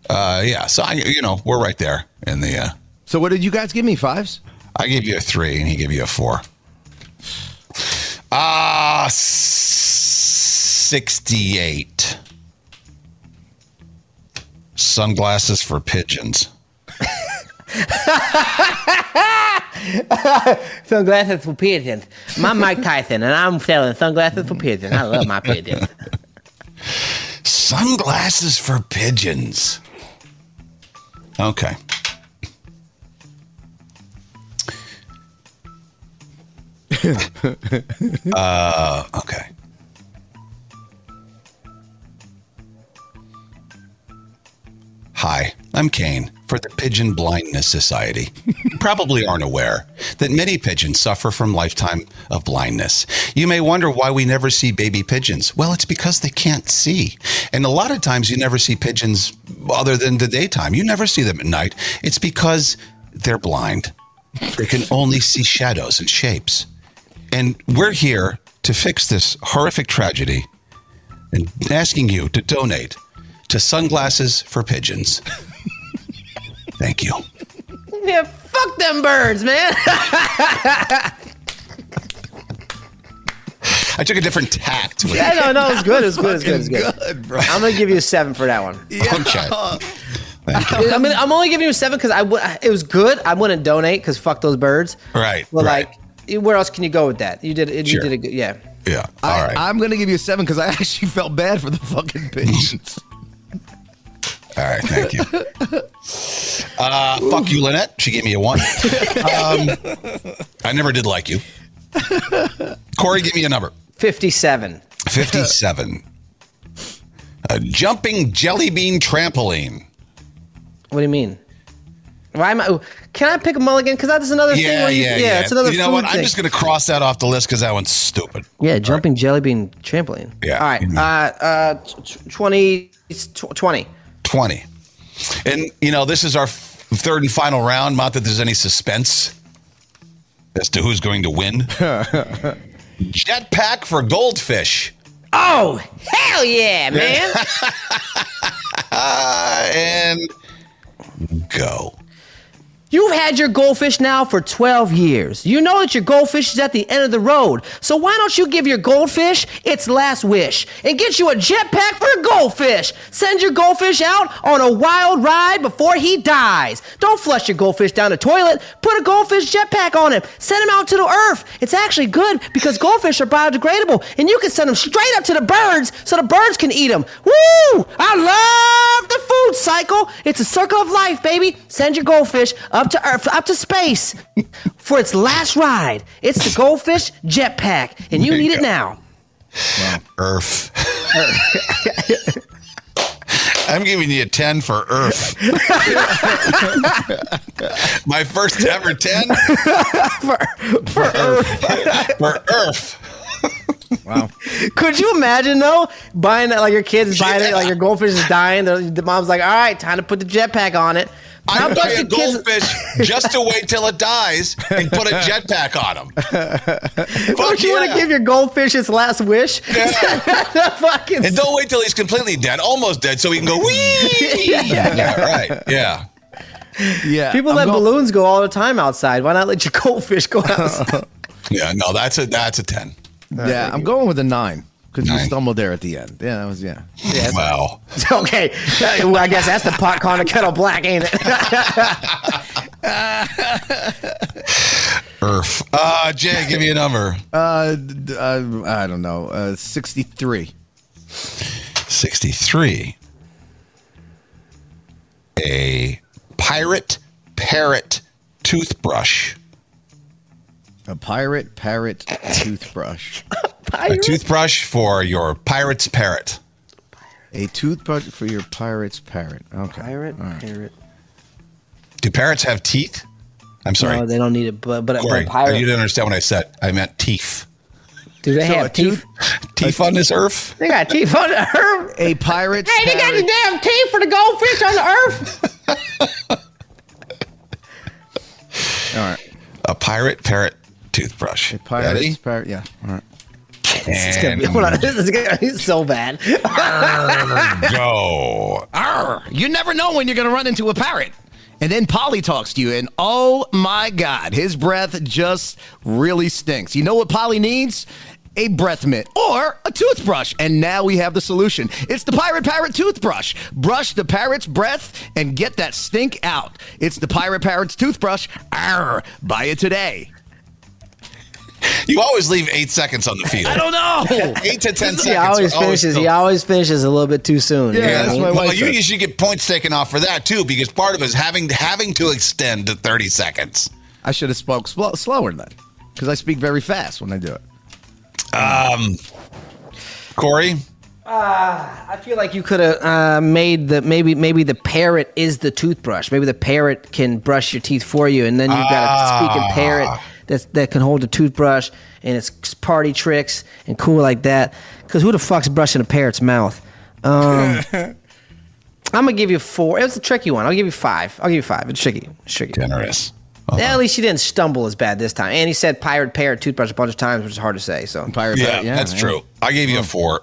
Uh, yeah. So, I, you know, we're right there in the. Uh, So what did you guys give me? Fives? I gave you a three and he gave you a four. Ah, 68. Sunglasses for pigeons. Sunglasses for pigeons. My Mike Tyson, and I'm selling sunglasses for pigeons. I love my pigeons. Sunglasses for pigeons. Okay. uh, okay. Hi. I'm Kane for the Pigeon Blindness Society. You probably aren't aware that many pigeons suffer from lifetime of blindness. You may wonder why we never see baby pigeons. Well, it's because they can't see. And a lot of times you never see pigeons other than the daytime. You never see them at night. It's because they're blind. They can only see shadows and shapes. And we're here to fix this horrific tragedy and asking you to donate to Sunglasses for Pigeons. Thank you. Yeah, fuck them birds, man. I took a different tact. With yeah, no, no, it's good. It's good. It's good. It's good. Good, bro. I'm gonna give you a seven for that one. Okay. Thank. I mean, I'm only giving you a seven because I w- it was good. I wouldn't donate because fuck those birds. Right, But right. like, where else can you go with that? You did it. You Sure. did a good. Yeah. Yeah. All I, right. I'm going to give you a seven because I actually felt bad for the fucking pigeons. All right. Thank you. Uh, fuck you, Lynette. She gave me a one. Um, I never did like you. Corey, give me a number. Fifty-seven. 57. A jumping jelly bean trampoline. What do you mean? Why am I? Can I pick a mulligan? Because that's another thing. Yeah, Where you, yeah, yeah. it's another. you know what? I'm just going to cross that off the list because that one's stupid. Yeah, jumping jelly bean trampoline. Yeah. All right. Mhm. Uh, uh, tw- 20, tw- 20. 20. And, you know, this is our third and final round. Not that there's any suspense as to who's going to win. Jetpack for goldfish. Oh, hell yeah, man. And go. You've had your goldfish now for 12 years. You know that your goldfish is at the end of the road. So why don't you give your goldfish its last wish and get you a jetpack for a goldfish? Send your goldfish out on a wild ride before he dies. Don't flush your goldfish down the toilet. Put a goldfish jetpack on him. Send him out to the earth. It's actually good because goldfish are biodegradable and you can send them straight up to the birds so the birds can eat them. Woo! I love the food cycle. It's a circle of life, baby. Send your goldfish to earth, up to space for its last ride. It's the goldfish jetpack, and you There you need it go. now. Earth. I'm giving you a 10 for Earth. My first ever 10 For Earth. for Earth. Wow. Could you imagine though buying that like your kids buying it like your goldfish is dying? The, the mom's like, "All right, time to put the jetpack on it." How I about buy a your goldfish just to wait till it dies and put a jetpack on him. Don't Fuck you want to give your goldfish its last wish? Fucking And don't wait till he's completely dead, almost dead, so he can go wee. yeah, right. Yeah. Yeah. People I'm let go- balloons go all the time outside. Why not let your goldfish go outside? Yeah. No, that's a that's a ten. Yeah, I'm going with a nine because you stumbled there at the end. Yeah, that was yeah. Wow. okay, well, I guess that's the pot calling the kettle black, ain't it? Earth. Uh, Jay, give me a number. Uh, d- uh, I don't know. Uh, 63. 63. A pirate parrot toothbrush. A pirate parrot toothbrush. A toothbrush for your pirate's parrot. A toothbrush for your pirate's parrot. Okay. Pirate, pirate. Do parrots have teeth? I'm sorry. No, they don't need it, but but, Corey, but pirate. you didn't understand what I said. I meant teeth. Do they So have a teeth? tooth- Teeth on this earth? They got teeth on the earth. A pirate. Hey, they got the damn teeth for the goldfish on the earth. All right. A pirate parrot toothbrush. A pirate's Ready? parrot. Yeah. All right. This is gonna be, on, this is gonna be so bad. go. Arr, you never know when you're going to run into a parrot. And then Polly talks to you, and oh my God, his breath just really stinks. You know what Polly needs? A breath mint or a toothbrush. And now we have the solution. It's the Pirate Parrot toothbrush. Brush the parrot's breath and get that stink out. It's the Pirate Parrot's toothbrush. Arr, buy it today. You always leave eight seconds on the field. I don't know. Eight to ten seconds. he always are always finishes. He still- always finishes a little bit too soon. you know Yeah, what I that's mean? my Well, you, said. you should get points taken off for that too, because part of it is having having to extend to thirty seconds. I should have spoke sl- slower then because I speak very fast when I do it. Um, Corey, uh, I feel like you could have uh, made the maybe maybe the parrot is the toothbrush. Maybe the parrot can brush your teeth for you, and then you've got a speaking parrot ah. That's, that can hold the toothbrush and it's party tricks and cool like that. Because who the fuck's brushing a parrot's mouth? Um, I'm gonna give you four. It was a tricky one. I'll give you five. I'll give you five. It's tricky. It's tricky. Generous. Yeah, at least you didn't stumble as bad this time. And he said pirate parrot toothbrush a bunch of times, which is hard to say. So Pirate Yeah, Bay, that's yeah. true. I gave you a four.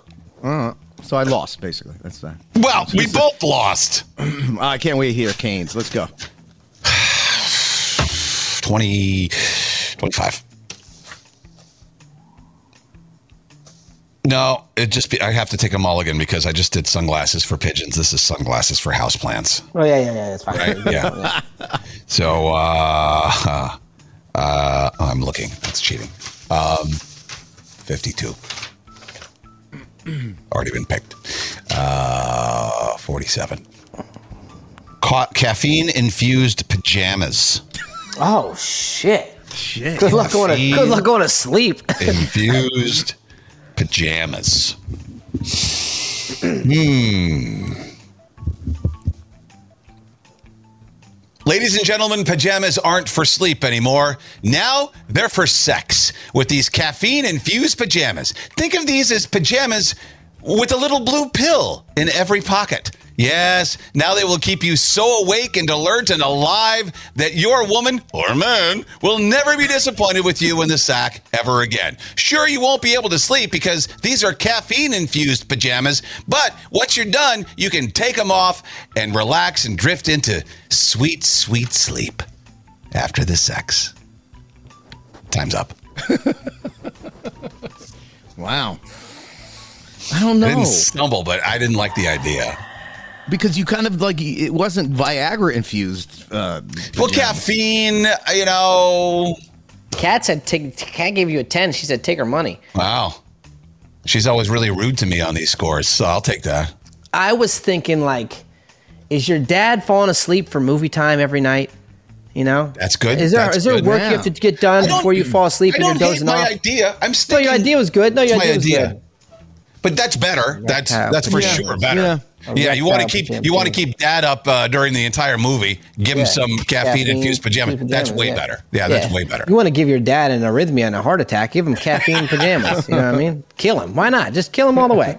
So I lost basically. That's fine. Well, we both lost. I can't wait here, Canes. Let's go. 20, 25. No, it just be, I have to take a mulligan because I just did sunglasses for pigeons. This is sunglasses for houseplants. Oh yeah, yeah, yeah. That's fine. Right? Yeah. so uh, uh, I'm looking. That's cheating. Um, 52. Already been picked. Uh, 47. Ca- caffeine infused pajamas. Oh shit. Shit. Good luck going to good luck going to sleep. infused pajamas. Hmm. Ladies and gentlemen, pajamas aren't for sleep anymore. Now they're for sex with these caffeine infused pajamas. Think of these as pajamas with a little blue pill in every pocket. Yes, now they will keep you so awake and alert and alive that your woman or man will never be disappointed with you in the sack ever again. Sure, you won't be able to sleep because these are caffeine infused pajamas, but once you're done, you can take them off and relax and drift into sweet, sweet sleep after the sex. Time's up. Wow. I don't I know didn't stumble, but I didn't like the idea. Because you kind of like it wasn't Viagra infused. Uh, Well, caffeine, you know. Kat said, take, Kat gave you a 10. She said, take her money. Wow. She's always really rude to me on these scores, so I'll take that. I was thinking, like, is your dad falling asleep for movie time every night? You know? That's good. Is there That's is there good. work Yeah. you have to get done before you fall asleep I and you're don't hate dozing my off? idea. I'm No, your idea was good. No, your It's my idea was good. But that's better. That's that's for pajamas. sure better. Yeah. Yeah, you want to keep pajamas, you want to keep dad up uh, during the entire movie. Give him some caffeine infused pajamas. pajamas, That's way yeah. better. Yeah, that's way better. You want to give your dad an arrhythmia and a heart attack? Give him caffeine pajamas. You know what I mean? Kill him. Why not? Just kill him all the way.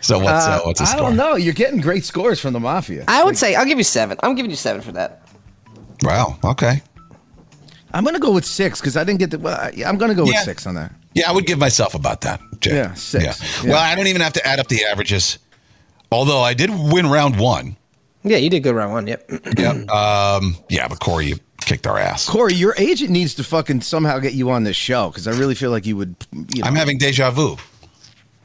So what's uh, what's a I score? don't know. You're getting great scores from the mafia. I would say I'll give you seven. I'm giving you seven for that. Wow. Okay. I'm gonna go with six because I didn't get the. Well, yeah, I'm gonna go with six on that. Yeah, I would give myself about that. Jay. Yeah, six. Yeah. Well, I don't even have to add up the averages. Although I did win round one. Yeah, you did good round one. Yep. Yep. um, yeah, but Corey, you kicked our ass. Corey, your agent needs to fucking somehow get you on this show because I really feel like you would. You know, I'm having deja vu.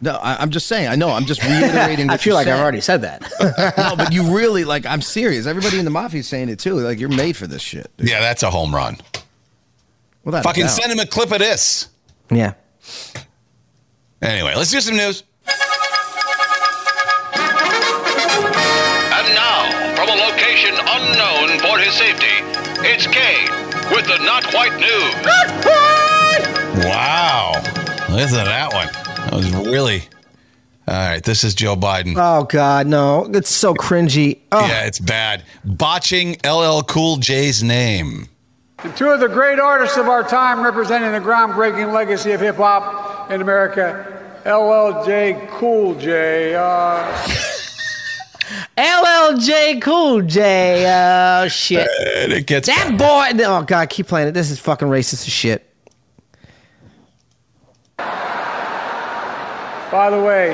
no, I, I'm just saying. I know. I'm just reiterating. I feel you like said. I've already said that. no, but you really like. I'm serious. Everybody in the mafia is saying it too. Like you're made for this shit. dude. Yeah, that's a home run. Without a Fucking doubt. send him a clip of this. yeah. Anyway, let's do some news. From location unknown for his safety, it's Kane with the Not Quite News. Wow. Listen to that one. That was really. All right, this is Joe Biden. Oh God, no! It's so cringy. Oh, Yeah, it's bad. Botching LL Cool J's name. And two of the great artists of our time representing the groundbreaking legacy of hip hop in America, LLJ Cool J. Uh, LLJ Cool J. Oh shit! And it gets That boy. Oh God, keep playing it. This is fucking racist as shit. by the way,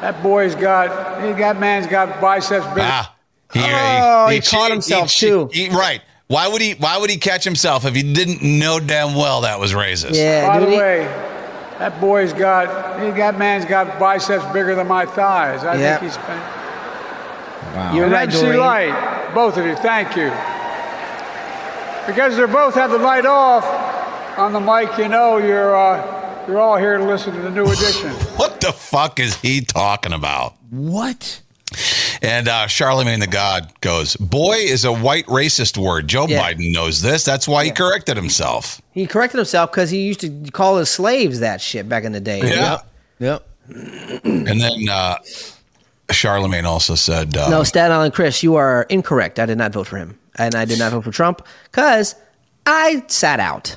that boy's got, he got man's got biceps big. Ah. He, Oh, he caught himself, che- too. he- right. Why would he why would he catch himself if he didn't know damn well that was racist? Yeah, By the he- way, that boy's got, he got man's got biceps bigger than my thighs. I Yeah. think he's been. You're And right, MC Doreen. Light, both of you, thank you. Because they both have the light off on the mic, you know you're uh, you're all here to listen to the new edition. What the fuck is he talking about? What? And uh, Charlamagne the God goes, Boy is a white racist word. Joe Yeah. Biden knows this. That's why he corrected himself. He corrected himself because he used to call his slaves that shit back in the day. Yeah. Yep. And then uh, Charlamagne also said, uh, No, Staten Island Chris, you are incorrect. I did not vote for him, and I did not vote for Trump because I sat out.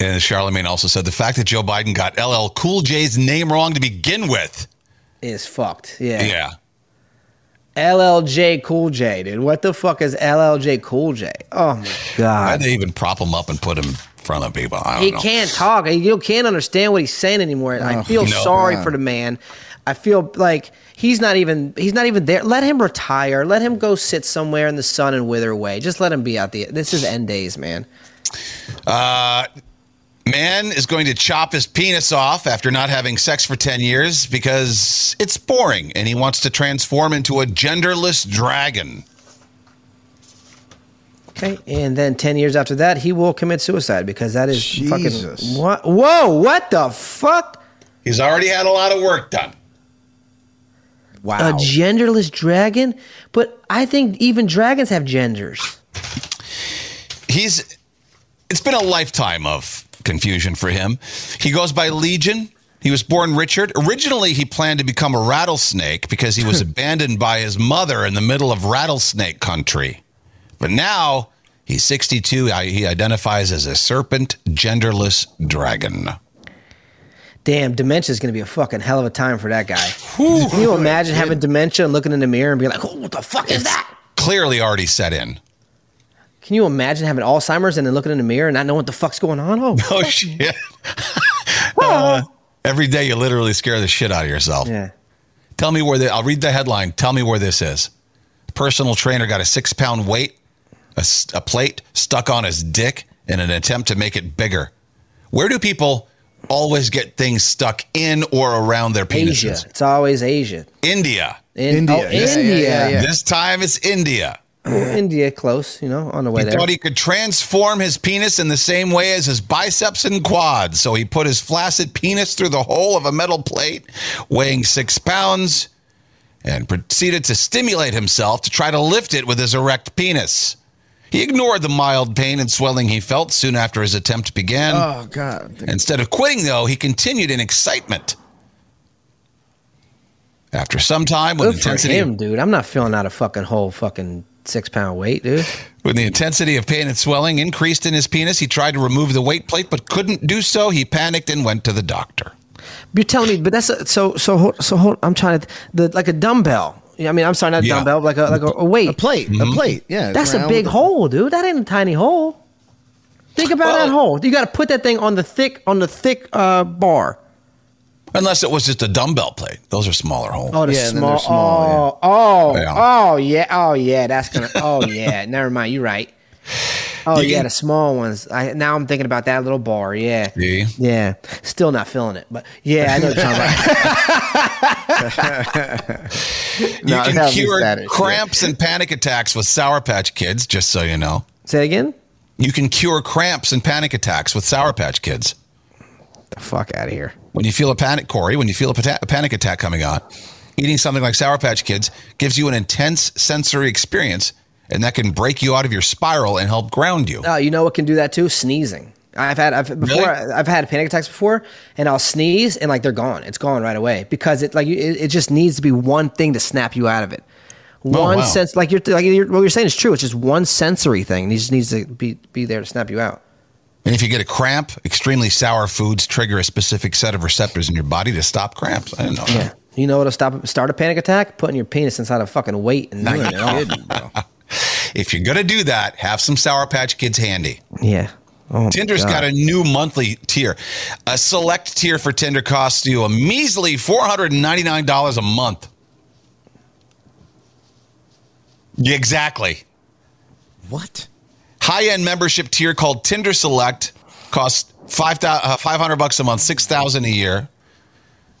and Charlamagne also said, the fact that Joe Biden got LL Cool J's name wrong to begin with. Is fucked. Yeah. Yeah. LLJ Cool J, dude. What the fuck is LLJ Cool J? Oh my god! Why'd they even prop him up and put him in front of people? I don't He know. can't talk. You can't understand what he's saying anymore. I feel no. sorry God. for the man. I feel like he's not even he's not even there. Let him retire. Let him go sit somewhere in the sun and wither away. Just let him be out the. This is end days, man. Uh, man is going to chop his penis off after not having sex for 10 years because it's boring and he wants to transform into a genderless dragon. Okay, and then ten years after that, he will commit suicide because that is Jesus. fucking what? Whoa! What the fuck? He's already had a lot of work done. Wow. A genderless dragon? But I think even dragons have genders. He's it's been a lifetime of confusion for him. He goes by Legion. He was born Richard. Originally, he planned to become a rattlesnake because he was abandoned by his mother in the middle of rattlesnake country. But now he's 62. He identifies as a serpent, genderless dragon. Damn, dementia is going to be a fucking hell of a time for that guy. Can you imagine having dementia and looking in the mirror and being like, oh, what the fuck is that? Clearly already set in. Can you imagine having Alzheimer's and then looking in the mirror and not knowing what the fuck's going on? Oh, Oh, shit. Uh, every day you literally scare the shit out of yourself. yeah. Tell me where the, I'll read the headline. Tell me where this is. Personal trainer got a six pound weight, a plate stuck on his dick in an attempt to make it bigger. Where do people always get things stuck in or around their Asia. penises? It's always Asia. India. In, India. Oh, Yeah, yeah, India. yeah, yeah. This time it's India. India, close, you know, on the way He there. thought he could transform his penis in the same way as his biceps and quads. So he put his flaccid penis through the hole of a metal plate weighing six pounds and proceeded to stimulate himself to try to lift it with his erect penis. He ignored the mild pain and swelling he felt soon after his attempt began. Oh God. Instead of quitting, though, he continued in excitement. After some time, when Good for him, dude. I'm not feeling out a fucking whole fucking six pound weight, dude. When the intensity of pain and swelling increased in his penis, he tried to remove the weight plate but couldn't do so. He panicked and went to the doctor. You're telling me, but that's a, so so so. Hold, I'm trying to the like a dumbbell. Yeah, I mean, I'm sorry, not a Yeah. dumbbell, like a like a, a weight. A plate. A plate. Yeah. That's a big with hole, dude. That ain't a tiny hole. Think about Well- that hole. You got to put that thing on the thick on the thick uh, bar. Unless it was just a dumbbell plate. Those are smaller holes. Oh, the Yeah, and then small. they're small, oh, oh, Yeah. oh, yeah, oh, yeah. That's gonna. Oh, yeah. Never mind. You're right. Oh, You yeah, can- the small ones. I now I'm thinking about that little bar. Yeah, See? yeah. Still not feeling it, but yeah, I know what you're talking about. You No, can cure status, yeah. cramps and panic attacks with Sour Patch Kids, just so you know. Say again. You can cure cramps and panic attacks with Sour Patch Kids. The fuck out of here. When you feel a panic, Corey, when you feel a, pata- a panic attack coming on, eating something like Sour Patch Kids gives you an intense sensory experience, and that can break you out of your spiral and help ground you. Oh, you know what can do that too? Sneezing. I've had I've before Really? I've had panic attacks before, and I'll sneeze and like they're gone. It's gone right away because it like it, it just needs to be one thing to snap you out of it. One Oh, wow. sense like you're like you're, what you're saying is true. It's just one sensory thing. And it just needs to be be there to snap you out. And if you get a cramp, extremely sour foods trigger a specific set of receptors in your body to stop cramps. I didn't know Yeah. that. You know what'll stop start a panic attack? Putting your penis inside a fucking weight and doing it all. If you're going to do that, have some Sour Patch Kids handy. Yeah. Oh, Tinder's got a new monthly tier. A select tier for Tinder costs you a measly $499 a month. Yeah, Exactly. What? High end membership tier called Tinder Select costs five uh, 500 bucks a month, 6000 a year.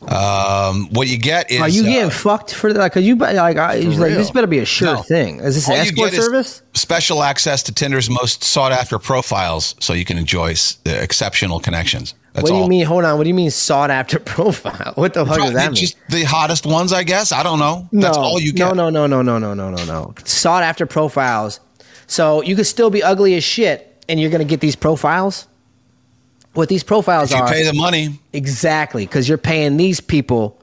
Um, what you get is Are you uh, getting fucked for that? Like, cause you like, I, like this better be a sure No. thing. Is this an All escort service? Special access to Tinder's most sought after profiles so you can enjoy s- uh, exceptional connections. That's what do you all. mean? Hold on. What do you mean sought after profile? What the fuck does that mean? Just the hottest ones, I guess. I don't know. That's all you get. No, no, no, no, no, no, no, no, no. Sought after profiles. So you could still be ugly as shit, and you're gonna get these profiles. What these profiles If you are pay the money, exactly because you're paying these people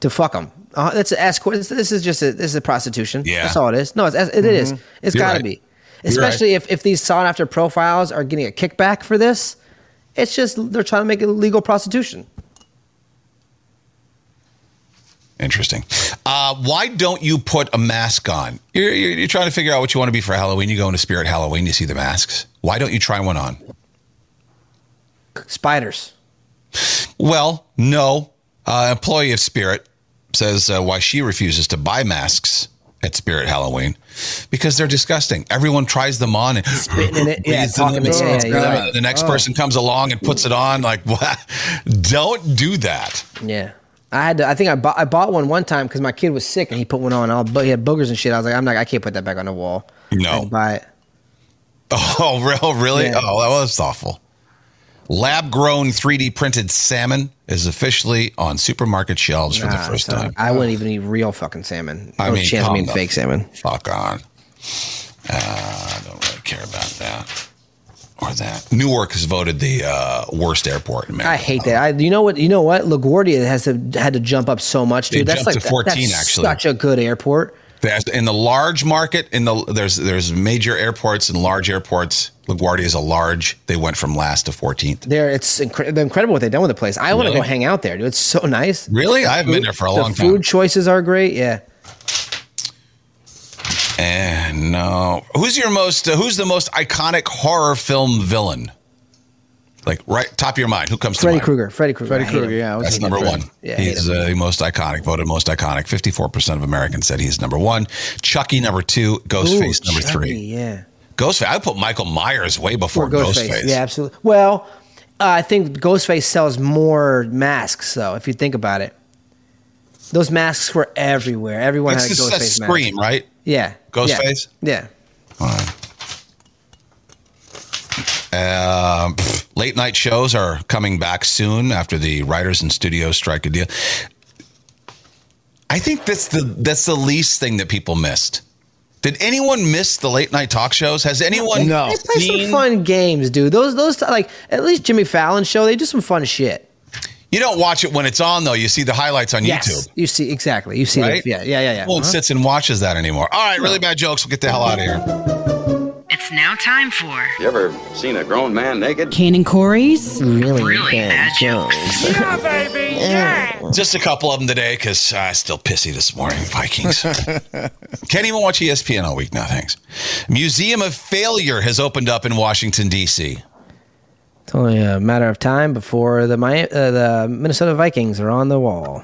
to fuck them. Uh, that's an escort. This, this is just a this is a prostitution. Yeah. that's all it is. No, it's, it is. It's You're got to right. be, especially if if these sought after profiles are getting a kickback for this. It's just they're trying to make it legal prostitution. Interesting. Uh, why don't you put a mask on? You're, you're, you're trying to figure out what you want to be for Halloween. You go into Spirit Halloween, you see the masks. Why don't you try one on? Spiders. Well, no. Uh, employee of Spirit says uh, why she refuses to buy masks at Spirit Halloween because they're disgusting. Everyone tries them on and Spitting in it. Yeah, breathes in talking them to- yeah, yeah. The next person comes along and puts it on. Like, what? Don't do that. Yeah. I had to, I think I bought I bought one one time because my kid was sick and he put one on. All but he had boogers and shit. I was like, I'm not. I can't put that back on the wall. No. Buy it. Oh, real, really? Yeah. Oh, that was awful. Lab grown 3D printed salmon is officially on supermarket shelves for the first time. I wouldn't even eat real fucking salmon. No I mean, chance of calm eating the fake salmon. Fuck on. Uh, I don't really care about that or that. Newark has voted the uh, worst airport in America. I hate that. I, you know what? You know what? LaGuardia has to, had to jump up so much, They dude. That's like to 14 that's actually. Such a good airport. There's, in the large market, in the there's there's major airports and large airports. LaGuardia is a large. They went from last to 14th. There, it's incre- incredible what they've done with the place. I want to Really? go hang out there, dude. It's so nice. Really, I haven't been there for a the long time. food choices are great. Yeah. And no, who's your most? Uh, who's the most iconic horror film villain? Like right top of your mind, who comes to Freddy mind? Krueger. Freddy Krueger. Freddy I hate him. Krueger, yeah. I That's number Freddy. one. Yeah, he's uh, the most iconic, voted most iconic. Fifty-four percent of Americans said he's number one. Chucky number two. Ghostface Ooh, number Chucky, three. Yeah. Ghostface. I put Michael Myers way before Or Ghostface. Ghostface. Yeah, absolutely. Well, uh, I think Ghostface sells more masks, though, if you think about it. Those masks were everywhere. Everyone It's had a Ghostface mask. scream, right? Yeah. Ghostface? Yeah. Um, pff, late night shows are coming back soon after the writers and studios strike a deal. I think that's the that's the least thing that people missed. Did anyone miss the late night talk shows? Has anyone No. They play seen? some fun games, dude. Those, those, like, at least Jimmy Fallon show, they do some fun shit. You don't watch it when it's on though. You see the highlights on Yes. YouTube. You see, exactly. You see, the- Right? yeah, yeah, yeah, yeah. No one Uh-huh. sits and watches that anymore. All right, really bad jokes. We'll get the hell out of here. It's now time for You ever seen a grown man naked? Kane and Corey's Really, Really bad jokes. Just a couple of them today because uh, still pissy this morning. Vikings. Can't even watch ESPN all week now. Thanks. Museum of Failure has opened up in Washington D.C. It's only a matter of time before the Mi- uh, the Minnesota Vikings are on the wall.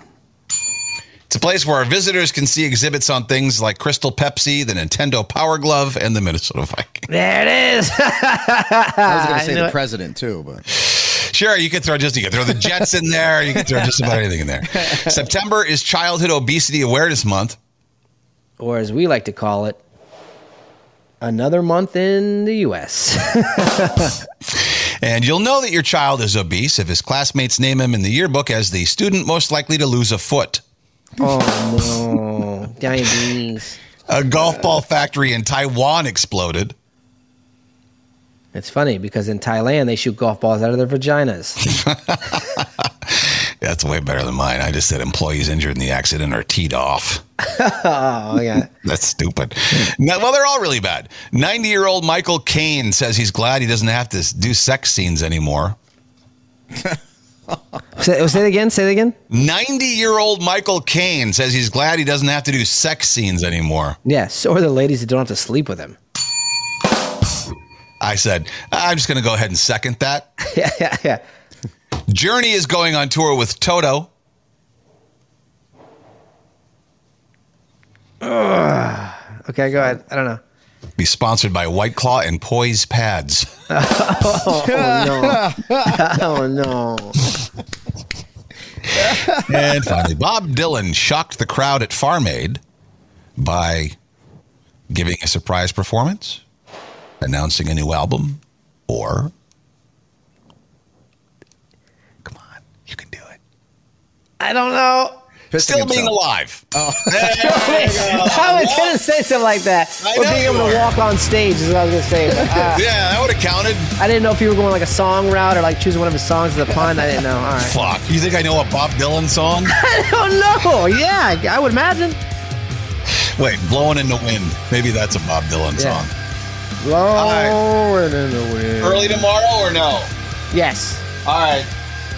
It's a place where our visitors can see exhibits on things like Crystal Pepsi, the Nintendo Power Glove, and the Minnesota Vikings. There it is. I was going to say the it. president too, but Sure, you can throw just you can throw the Jets in there. You can throw just about anything in there. September is Childhood Obesity Awareness Month. or as we like to call it, another month in the U.S. And you'll know that your child is obese if his classmates name him in the yearbook as the student most likely to lose a foot. Oh no, diabetes. A golf ball factory in Taiwan exploded. It's funny because in Thailand they shoot golf balls out of their vaginas. That's way better than mine. I just said employees injured in the accident are teed off. oh yeah. That's stupid. Hmm. No, well, they're all really bad. 90 year old Michael Caine says he's glad he doesn't have to do sex scenes anymore. Say, oh, say it again. Say it again. 90 year old Michael Caine says he's glad he doesn't have to do sex scenes anymore. Yes. Or the ladies that don't have to sleep with him. I said, I'm just going to go ahead and second that. yeah, yeah, yeah. Journey is going on tour with Toto. Okay, go ahead. I don't know. Be sponsored by White Claw and Poise Pads. Oh no. oh no. And finally, Bob Dylan shocked the crowd at Farm Aid by giving a surprise performance, announcing a new album, or come on, you can do it. I don't know. Pissing Still being himself. alive. Oh. I was gonna say something like that. I or know being you able to walk on stage is what I was gonna say. But, uh, yeah, that would have counted. I didn't know if you were going like a song route or like choosing one of his songs as a pun. I didn't know. All right. Fuck. You think I know a Bob Dylan song? I don't know. Yeah, I would imagine. Wait, Blowing in the Wind. Maybe that's a Bob Dylan Yeah. song. Blowing in the wind. Early tomorrow or no? Yes. All right.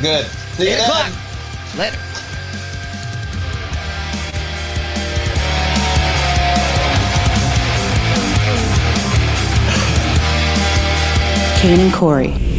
Good. See you Eight then. o'clock. Later. Kane and Corey.